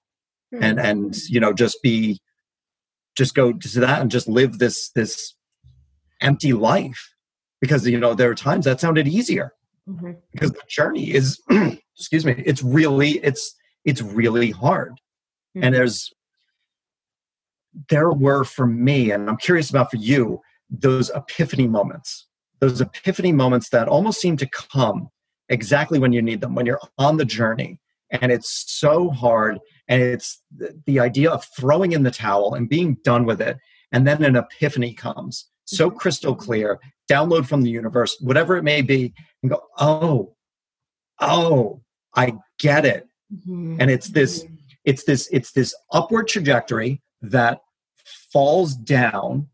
mm-hmm. and and you know just be just go to that and just live this this empty life. Because you know there are times that sounded easier. Mm-hmm. because the journey is excuse me it's really it's it's really hard. Mm-hmm. and there's there were for me and i'm curious about for you those epiphany moments. Those epiphany moments that almost seem to come exactly when you need them when you're on the journey. And it's so hard and it's the, idea of throwing in the towel and being done with it and then an epiphany comes so mm-hmm. crystal clear download from the universe whatever it may be and go oh oh i get it mm-hmm. and it's this it's this it's this upward trajectory that falls down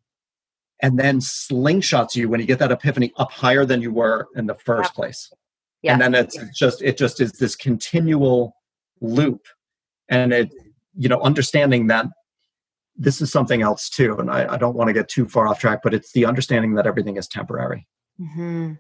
and then slingshots you when you get that epiphany up higher than you were in the first yeah. place yeah. and then it's just it just is this continual loop and it you know understanding that this is something else too and i, I don't want to get too far off track but it's the understanding that everything is temporary. Mm-hmm.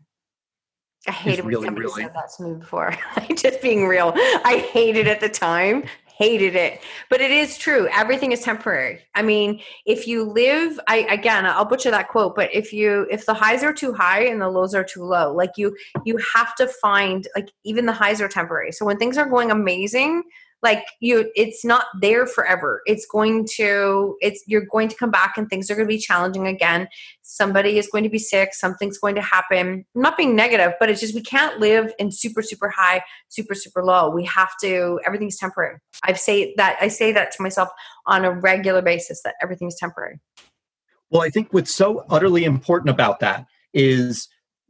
i hated when really, somebody really... said that to me before just being real. I hated at the time hated it. But it is true everything is temporary. I mean if you live i again i'll butcher that quote but if you if the highs are too high and the lows are too low like you you have to find like even the highs are temporary. So when things are going amazing like you it's not there forever. It's going to it's you're going to come back and things are going to be challenging again. Somebody is going to be sick. Something's going to happen. I'm not being negative but it's just we can't live in super super high super super low. We have to everything's temporary. I say that i say that to myself on a regular basis that everything's temporary. Well i think what's so utterly important about that is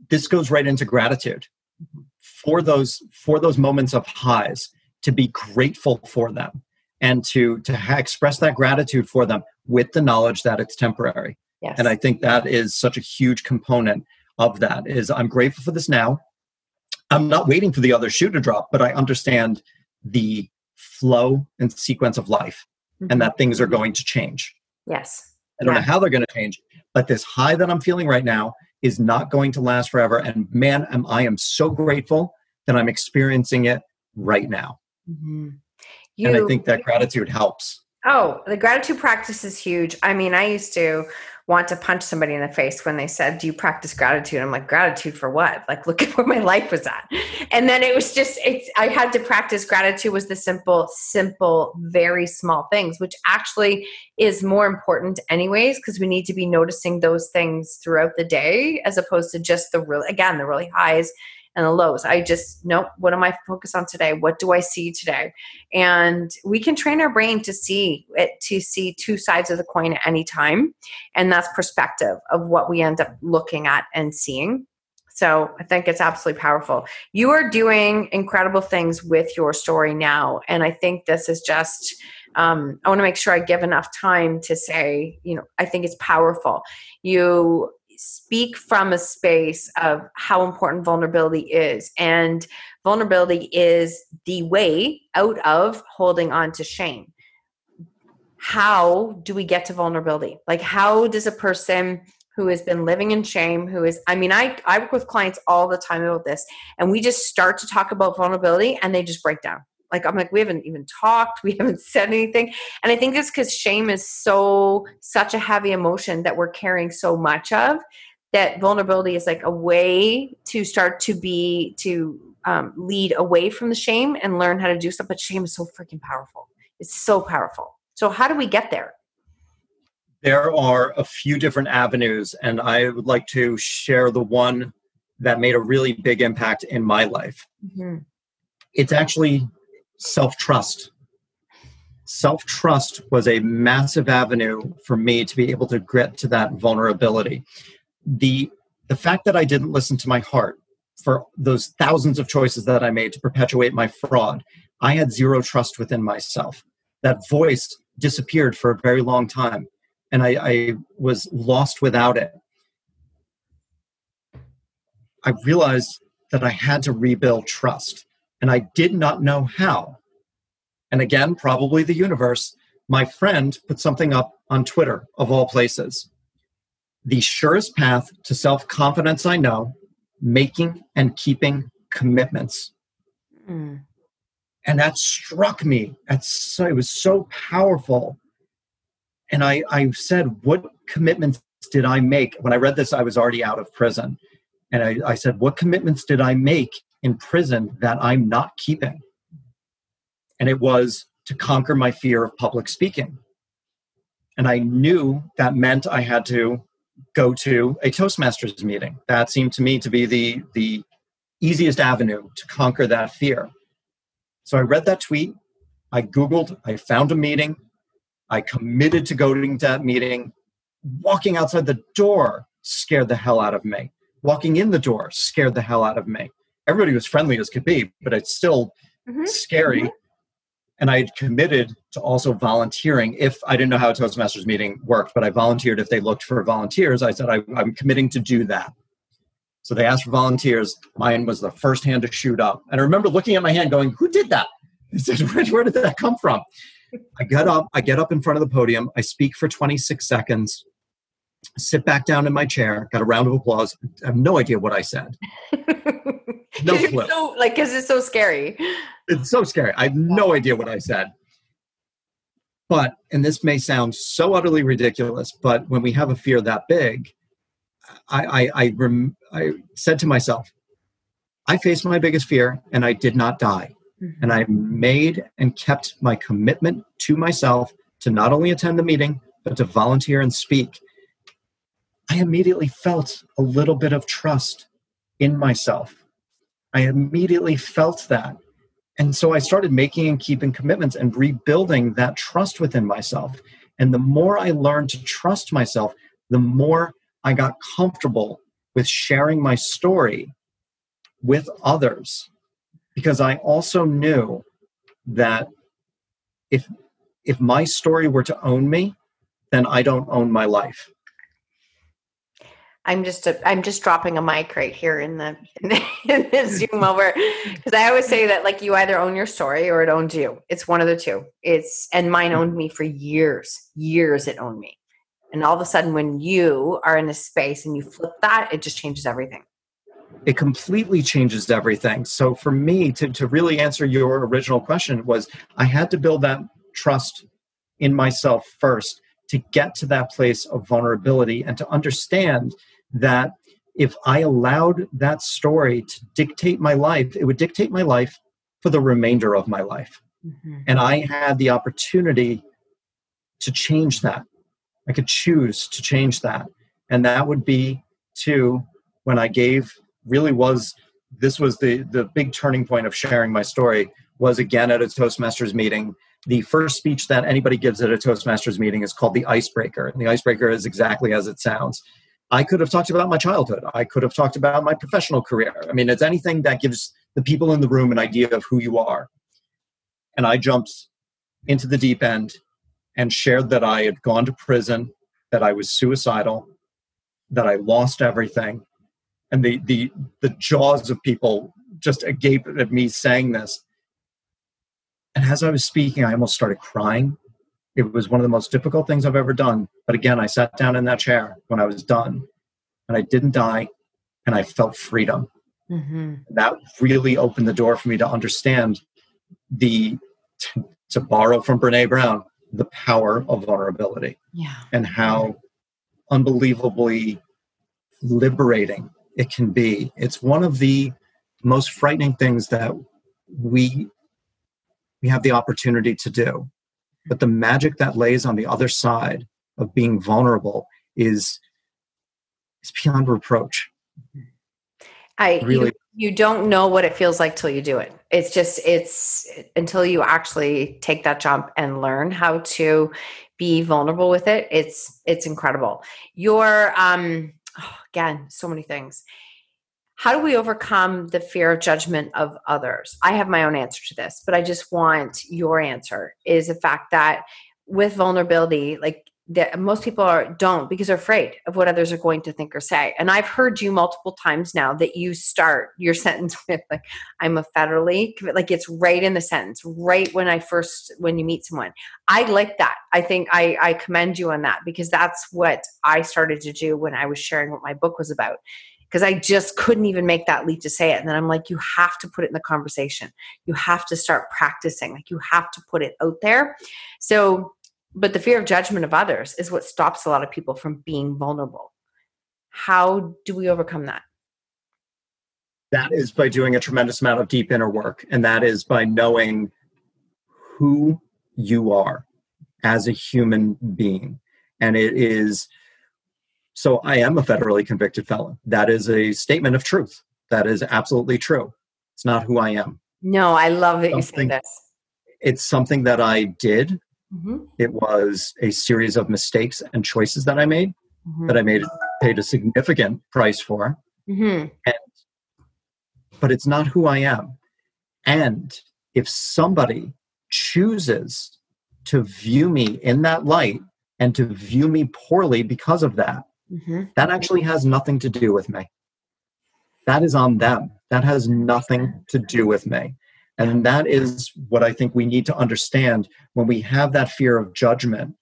this goes right into gratitude. Mm-hmm. for those for those moments of highs to be grateful for them and to to ha- express that gratitude for them with the knowledge that it's temporary yes. and i think that is such a huge component of that is i'm grateful for this now i'm not waiting for the other shoe to drop but i understand the flow and sequence of life mm-hmm. and that things are going to change yes i don't yeah. know how they're going to change but this high that i'm feeling right now is not going to last forever and man am i am so grateful that i'm experiencing it right now Mm-hmm. You, and I think that gratitude helps. Oh, the gratitude practice is huge. I mean, I used to want to punch somebody in the face when they said, Do you practice gratitude? I'm like, Gratitude for what? Like, look at where my life was at. And then it was just, it's, I had to practice gratitude was the simple, simple, very small things, which actually is more important, anyways, because we need to be noticing those things throughout the day as opposed to just the real, again, the really highs and the lows. I just, nope, what am I focused on today? What do I see today? And we can train our brain to see it, to see two sides of the coin at any time. And that's perspective of what we end up looking at and seeing. So I think it's absolutely powerful. You are doing incredible things with your story now. And I think this is just, um, I want to make sure I give enough time to say, you know, I think it's powerful. You speak from a space of how important vulnerability is. And vulnerability is the way out of holding on to shame. How do we get to vulnerability? Like, how does a person who has been living in shame, who is, I mean, I, I work with clients all the time about this, and we just start to talk about vulnerability and they just break down like i'm like we haven't even talked we haven't said anything. And i think it's because shame is so such a heavy emotion that we're carrying so much of that vulnerability is like a way to start to be to um, lead away from the shame and learn how to do stuff but shame is so freaking powerful. It's so powerful. So how do we get there? There are a few different avenues and i would like to share the one that made a really big impact in my life. Mm-hmm. it's actually self trust. Self trust was a massive avenue for me to be able to get to that vulnerability. The, the fact that I didn't listen to my heart for those thousands of choices that I made to perpetuate my fraud, I had zero trust within myself. That voice disappeared for a very long time, and I, I was lost without it. I realized that I had to rebuild trust and I did not know how. And again, probably the universe, my friend put something up on Twitter, of all places. The surest path to self confidence I know, making and keeping commitments. Mm. And that struck me. That's so, it was so powerful. And I, I said, What commitments did I make? When I read this, I was already out of prison. And I, I said, What commitments did I make in prison that I'm not keeping. And it was to conquer my fear of public speaking. And I knew that meant I had to go to a Toastmasters meeting. That seemed to me to be the, the easiest avenue to conquer that fear. So I read that tweet, I Googled, I found a meeting, I committed to going to that meeting. Walking outside the door scared the hell out of me. Walking in the door scared the hell out of me everybody was friendly as could be, but it's still mm-hmm. scary. Mm-hmm. And I had committed to also volunteering if I didn't know how a Toastmasters meeting worked, but I volunteered if they looked for volunteers. I said, I, I'm committing to do that. So they asked for volunteers. Mine was the first hand to shoot up. And I remember looking at my hand going, Who did that? He said, where, where did that come from? I get up, I get up in front of the podium, I speak for 26 seconds, sit back down in my chair, got a round of applause. I have no idea what I said. no clue. So, like, because it's so scary. It's so scary. I have no idea what I said. But, and this may sound so utterly ridiculous, but when we have a fear that big, I, I, I, rem, I said to myself, I faced my biggest fear and I did not die. Mm-hmm. And I made and kept my commitment to myself to not only attend the meeting, but to volunteer and speak. I immediately felt a little bit of trust in myself. I immediately felt that. And so I started making and keeping commitments and rebuilding that trust within myself. And the more I learned to trust myself, the more I got comfortable with sharing my story with others because I also knew that if if my story were to own me, then I don't own my life. I'm just a, I'm just dropping a mic right here in the in, the, in the Zoom over because I always say that like you either own your story or it owns you. It's one of the two. It's and mine owned me for years. Years it owned me. And all of a sudden when you are in a space and you flip that, it just changes everything it completely changes everything. So for me to, to really answer your original question was I had to build that trust in myself first to get to that place of vulnerability and to understand that if I allowed that story to dictate my life, it would dictate my life for the remainder of my life. Mm-hmm. And I had the opportunity to change that. I could choose to change that. And that would be to when I gave really was this was the the big turning point of sharing my story was again at a toastmasters meeting the first speech that anybody gives at a toastmasters meeting is called the icebreaker and the icebreaker is exactly as it sounds i could have talked about my childhood. I could have talked about my professional career. I mean it's anything that gives the people in the room an idea of who you are. And i jumped into the deep end and shared that i had gone to prison that i was suicidal that i lost everything. And the the the jaws of people just agape at me saying this. And as i was speaking i almost started crying it was one of the most difficult things i've ever done but again i sat down in that chair when i was done and i didn't die and i felt freedom mm-hmm. that really opened the door for me to understand the to borrow from brene brown the power of vulnerability yeah. and how unbelievably liberating it can be. It's one of the most frightening things that we we have the opportunity to do. But the magic that lays on the other side of being vulnerable is is beyond reproach. I really you, you don't know what it feels like till you do it. It's just it's until you actually take that jump and learn how to be vulnerable with it. It's it's incredible. Your um oh, again, so many things. How do we overcome the fear of judgment of others? I have my own answer to this, but I just want your answer is the fact that with vulnerability, like that most people are don't because they're afraid of what others are going to think or say. And I've heard you multiple times now that you start your sentence with like I'm a federally like it's right in the sentence, right when I first when you meet someone. I like that. I think I I commend you on that because that's what I started to do when I was sharing what my book was about. Because I just couldn't even make that leap to say it. And then I'm like, you have to put it in the conversation. You have to start practicing. Like you have to put it out there. So but the fear of judgment of others is what stops a lot of people from being vulnerable. How do we overcome that? That is by doing a tremendous amount of deep inner work, and that is by knowing who you are as a human being. And it is so I am a federally convicted felon. That is a statement of truth. That is absolutely true. It's not who I am. No, I love that something, you say this. It's something that I did Mm-hmm. It was a series of mistakes and choices that I made mm-hmm. that I made paid a significant price for. Mm-hmm. And, but it's not who I am. And if somebody chooses to view me in that light and to view me poorly because of that, mm-hmm. that actually has nothing to do with me. That is on them. That has nothing to do with me. And that is what I think we need to understand when we have that fear of judgment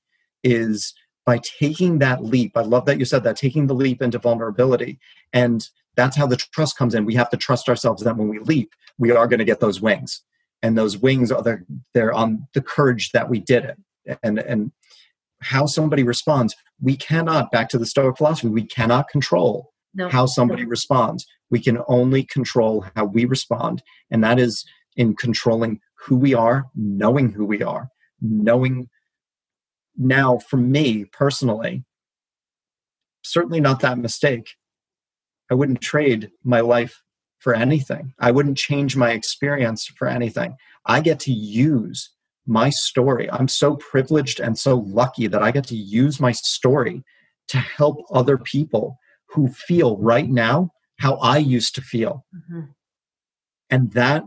is by taking that leap. I love that you said that, taking the leap into vulnerability. And that's how the trust comes in. We have to trust ourselves that when we leap, we are going to get those wings. And those wings are there, they're on the courage that we did it. And and how somebody responds, we cannot, back to the Stoic philosophy, we cannot control no. how somebody responds. We can only control how we respond. And that is in controlling who we are, knowing who we are, knowing now for me personally, certainly not that mistake. I wouldn't trade my life for anything. I wouldn't change my experience for anything. I get to use my story. I'm so privileged and so lucky that I get to use my story to help other people who feel right now how I used to feel. Mm-hmm. And that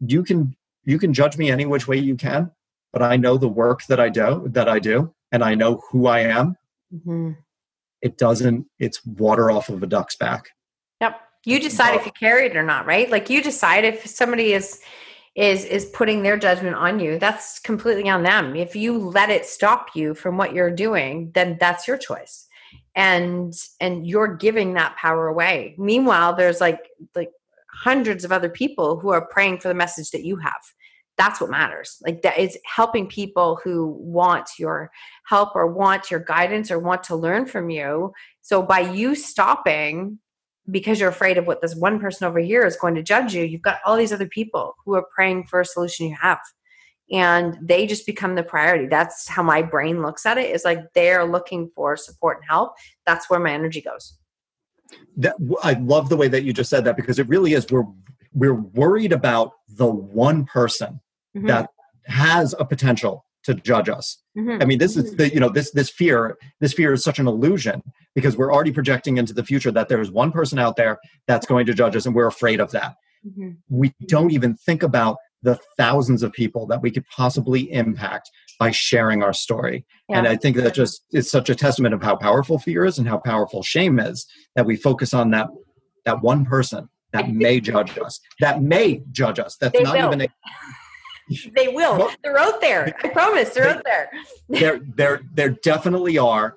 you can you can judge me any which way you can, but I know the work that I do that I do and I know who I am. Mm-hmm. It doesn't it's water off of a duck's back. Yep. You decide if you carry it or not, right? Like you decide if somebody is is is putting their judgment on you. That's completely on them. If you let it stop you from what you're doing then that's your choice. And and you're giving that power away. Meanwhile there's like like hundreds of other people who are praying for the message that you have. That's what matters. Like that is helping people who want your help or want your guidance or want to learn from you. So by you stopping because you're afraid of what this one person over here is going to judge you, you've got all these other people who are praying for a solution you have. And they just become the priority. That's how my brain looks at it. Is like they're looking for support and help. That's where my energy goes. That I love the way that you just said that because it really is. We're we're worried about the one person mm-hmm. that has a potential to judge us. Mm-hmm. I mean, this is the, you know this this fear this fear is such an illusion because we're already projecting into the future that there is one person out there that's going to judge us, and we're afraid of that. Mm-hmm. We don't even think about the thousands of people that we could possibly impact by sharing our story. Yeah. And I think that just is such a testament of how powerful fear is and how powerful shame is that we focus on that that one person that may judge us, that may judge us, that's they not will. even a they will. they're out there. I promise. They're out there. there, there, there definitely are.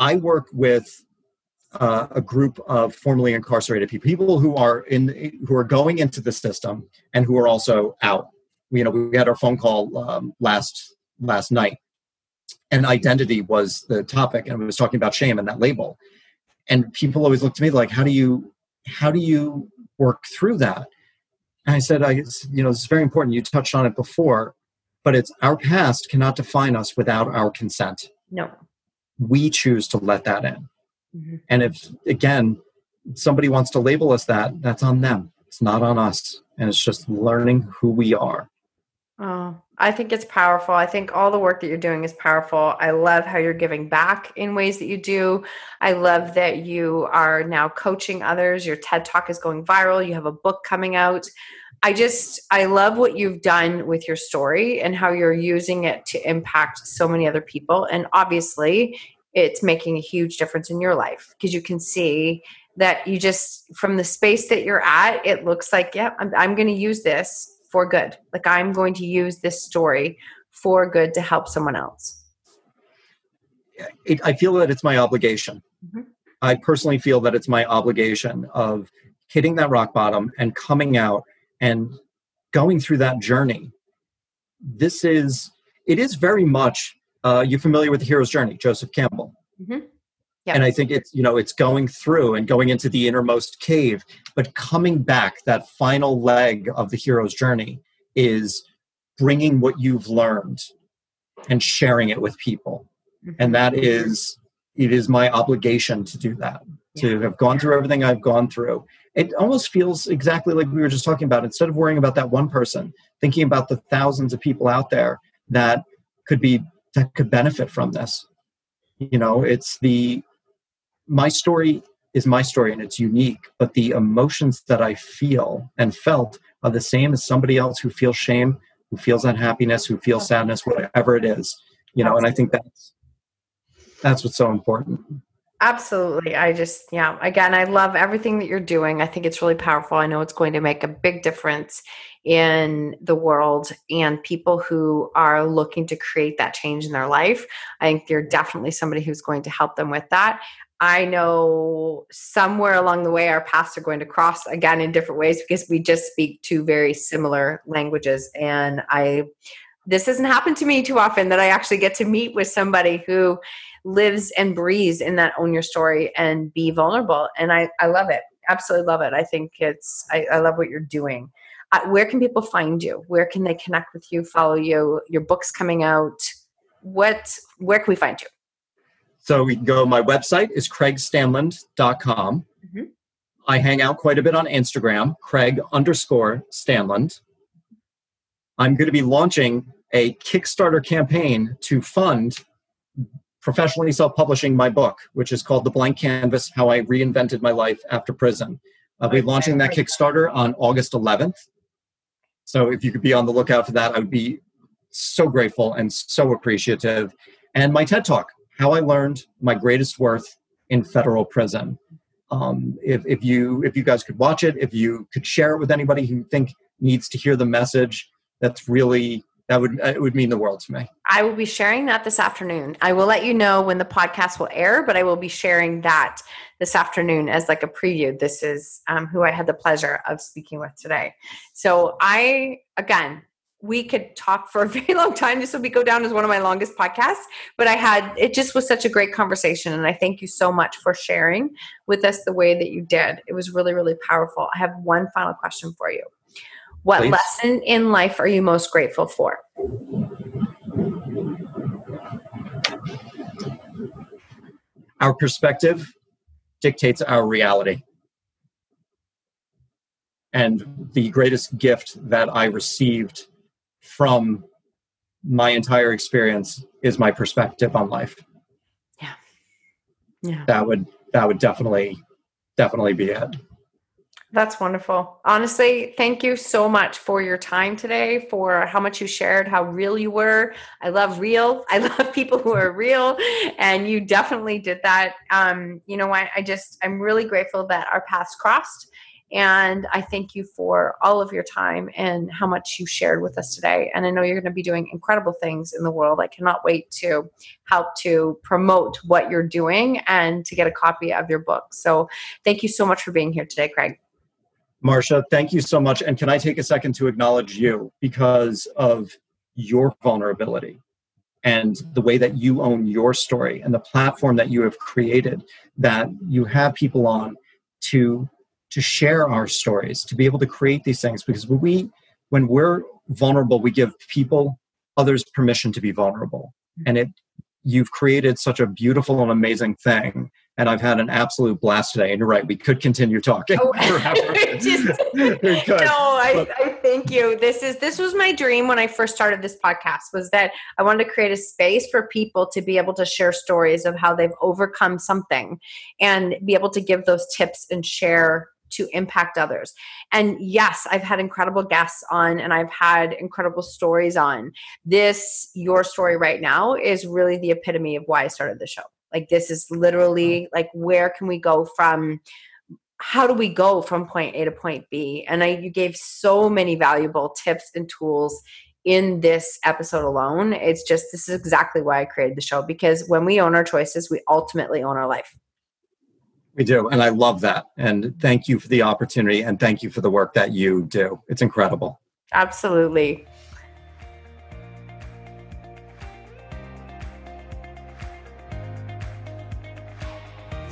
I work with uh, a group of formerly incarcerated people, people who are in, who are going into the system and who are also out. You know, we had our phone call um, last last night, and identity was the topic, and we was talking about shame and that label. And people always look to me like, "How do you, how do you work through that?" And I said, I, you know, it's very important. You touched on it before, but it's our past cannot define us without our consent. No. We choose to let that in. Mm-hmm. And if, again, somebody wants to label us that, that's on them. It's not on us. And it's just learning who we are. Oh, I think it's powerful. I think all the work that you're doing is powerful. I love how you're giving back in ways that you do. I love that you are now coaching others. Your TED Talk is going viral. You have a book coming out. I just, I love what you've done with your story and how you're using it to impact so many other people. And obviously, it's making a huge difference in your life because you can see that you just, from the space that you're at, it looks like, yeah, I'm, I'm going to use this for good. Like I'm going to use this story for good to help someone else. It, I feel that it's my obligation. Mm-hmm. I personally feel that it's my obligation of hitting that rock bottom and coming out and going through that journey. This is, it is very much, uh, you're familiar with the hero's journey, Joseph Campbell. Mm-hmm. Yep. And I think it's, you know, it's going through and going into the innermost cave, but coming back, that final leg of the hero's journey is bringing what you've learned and sharing it with people. Mm-hmm. And that is, it is my obligation to do that, yeah. to have gone through everything I've gone through. It almost feels exactly like we were just talking about. Instead of worrying about that one person, thinking about the thousands of people out there that could be, that could benefit from this. You know, it's the my story is my story and it's unique, but the emotions that I feel and felt are the same as somebody else who feels shame, who feels unhappiness, who feels sadness, whatever it is. You know, and I think that's that's what's so important. Absolutely. I just, yeah, again, I love everything that you're doing. I think it's really powerful. I know it's going to make a big difference in the world and people who are looking to create that change in their life. I think you're definitely somebody who's going to help them with that. I know somewhere along the way our paths are going to cross again in different ways because we just speak two very similar languages. And I, this doesn't happen to me too often that I actually get to meet with somebody who lives and breathes in that own your story and be vulnerable. And I, I love it. Absolutely love it. I think it's, I, I love what you're doing. uh, where can people find you? Where can they connect with you, follow you? Your book's coming out. What, where can we find you? So we can go, my website is craigstanland.com. Mm-hmm. I hang out quite a bit on Instagram, Craig underscore Stanland. I'm going to be launching a Kickstarter campaign to fund professionally self publishing my book, which is called The Blank Canvas How I Reinvented My Life After Prison. I'll be launching that Kickstarter on August 11th. So if you could be on the lookout for that, I would be so grateful and so appreciative. And my TED Talk, How I Learned My Greatest Worth in Federal Prison. Um, if, if you if you guys could watch it, if you could share it with anybody who you think needs to hear the message, that's really that would it would mean the world to me. I will be sharing that this afternoon. I will let you know when the podcast will air, but I will be sharing that this afternoon as like a preview. This is um, who I had the pleasure of speaking with today. So I again, we could talk for a very long time. This will be go down as one of my longest podcasts, but I had it just was such a great conversation, and I thank you so much for sharing with us the way that you did. It was really really powerful. I have one final question for you. What Please. lesson in life are you most grateful for? Our perspective dictates our reality. And the greatest gift that I received from my entire experience is my perspective on life. Yeah. Yeah. That would that would definitely definitely be it. That's wonderful. Honestly, thank you so much for your time today, for how much you shared, how real you were. I love real. I love people who are real, and you definitely did that. Um, you know, what? I just, I'm really grateful that our paths crossed. And I thank you for all of your time and how much you shared with us today. And I know you're going to be doing incredible things in the world. I cannot wait to help to promote what you're doing and to get a copy of your book. So thank you so much for being here today, Craig. Marsha, thank you so much. And can I take a second to acknowledge you because of your vulnerability and the way that you own your story and the platform that you have created that you have people on to to share our stories to be able to create these things because when we when we're vulnerable we give people others permission to be vulnerable and it you've created such a beautiful and amazing thing and I've had an absolute blast today. And you're right, we could continue talking oh, Just, no, I, I thank you. This is this was my dream when I first started this podcast was that I wanted to create a space for people to be able to share stories of how they've overcome something and be able to give those tips and share to impact others. And yes, I've had incredible guests on and I've had incredible stories on. This, your story right now, is really the epitome of why I started the show. Like this is literally like where can we go from how do we go from point A to point B? And I you gave so many valuable tips and tools in this episode alone. It's just this is exactly why I created the show because when we own our choices, we ultimately own our life. We do. And I love that. And thank you for the opportunity and thank you for the work that you do. It's incredible. Absolutely.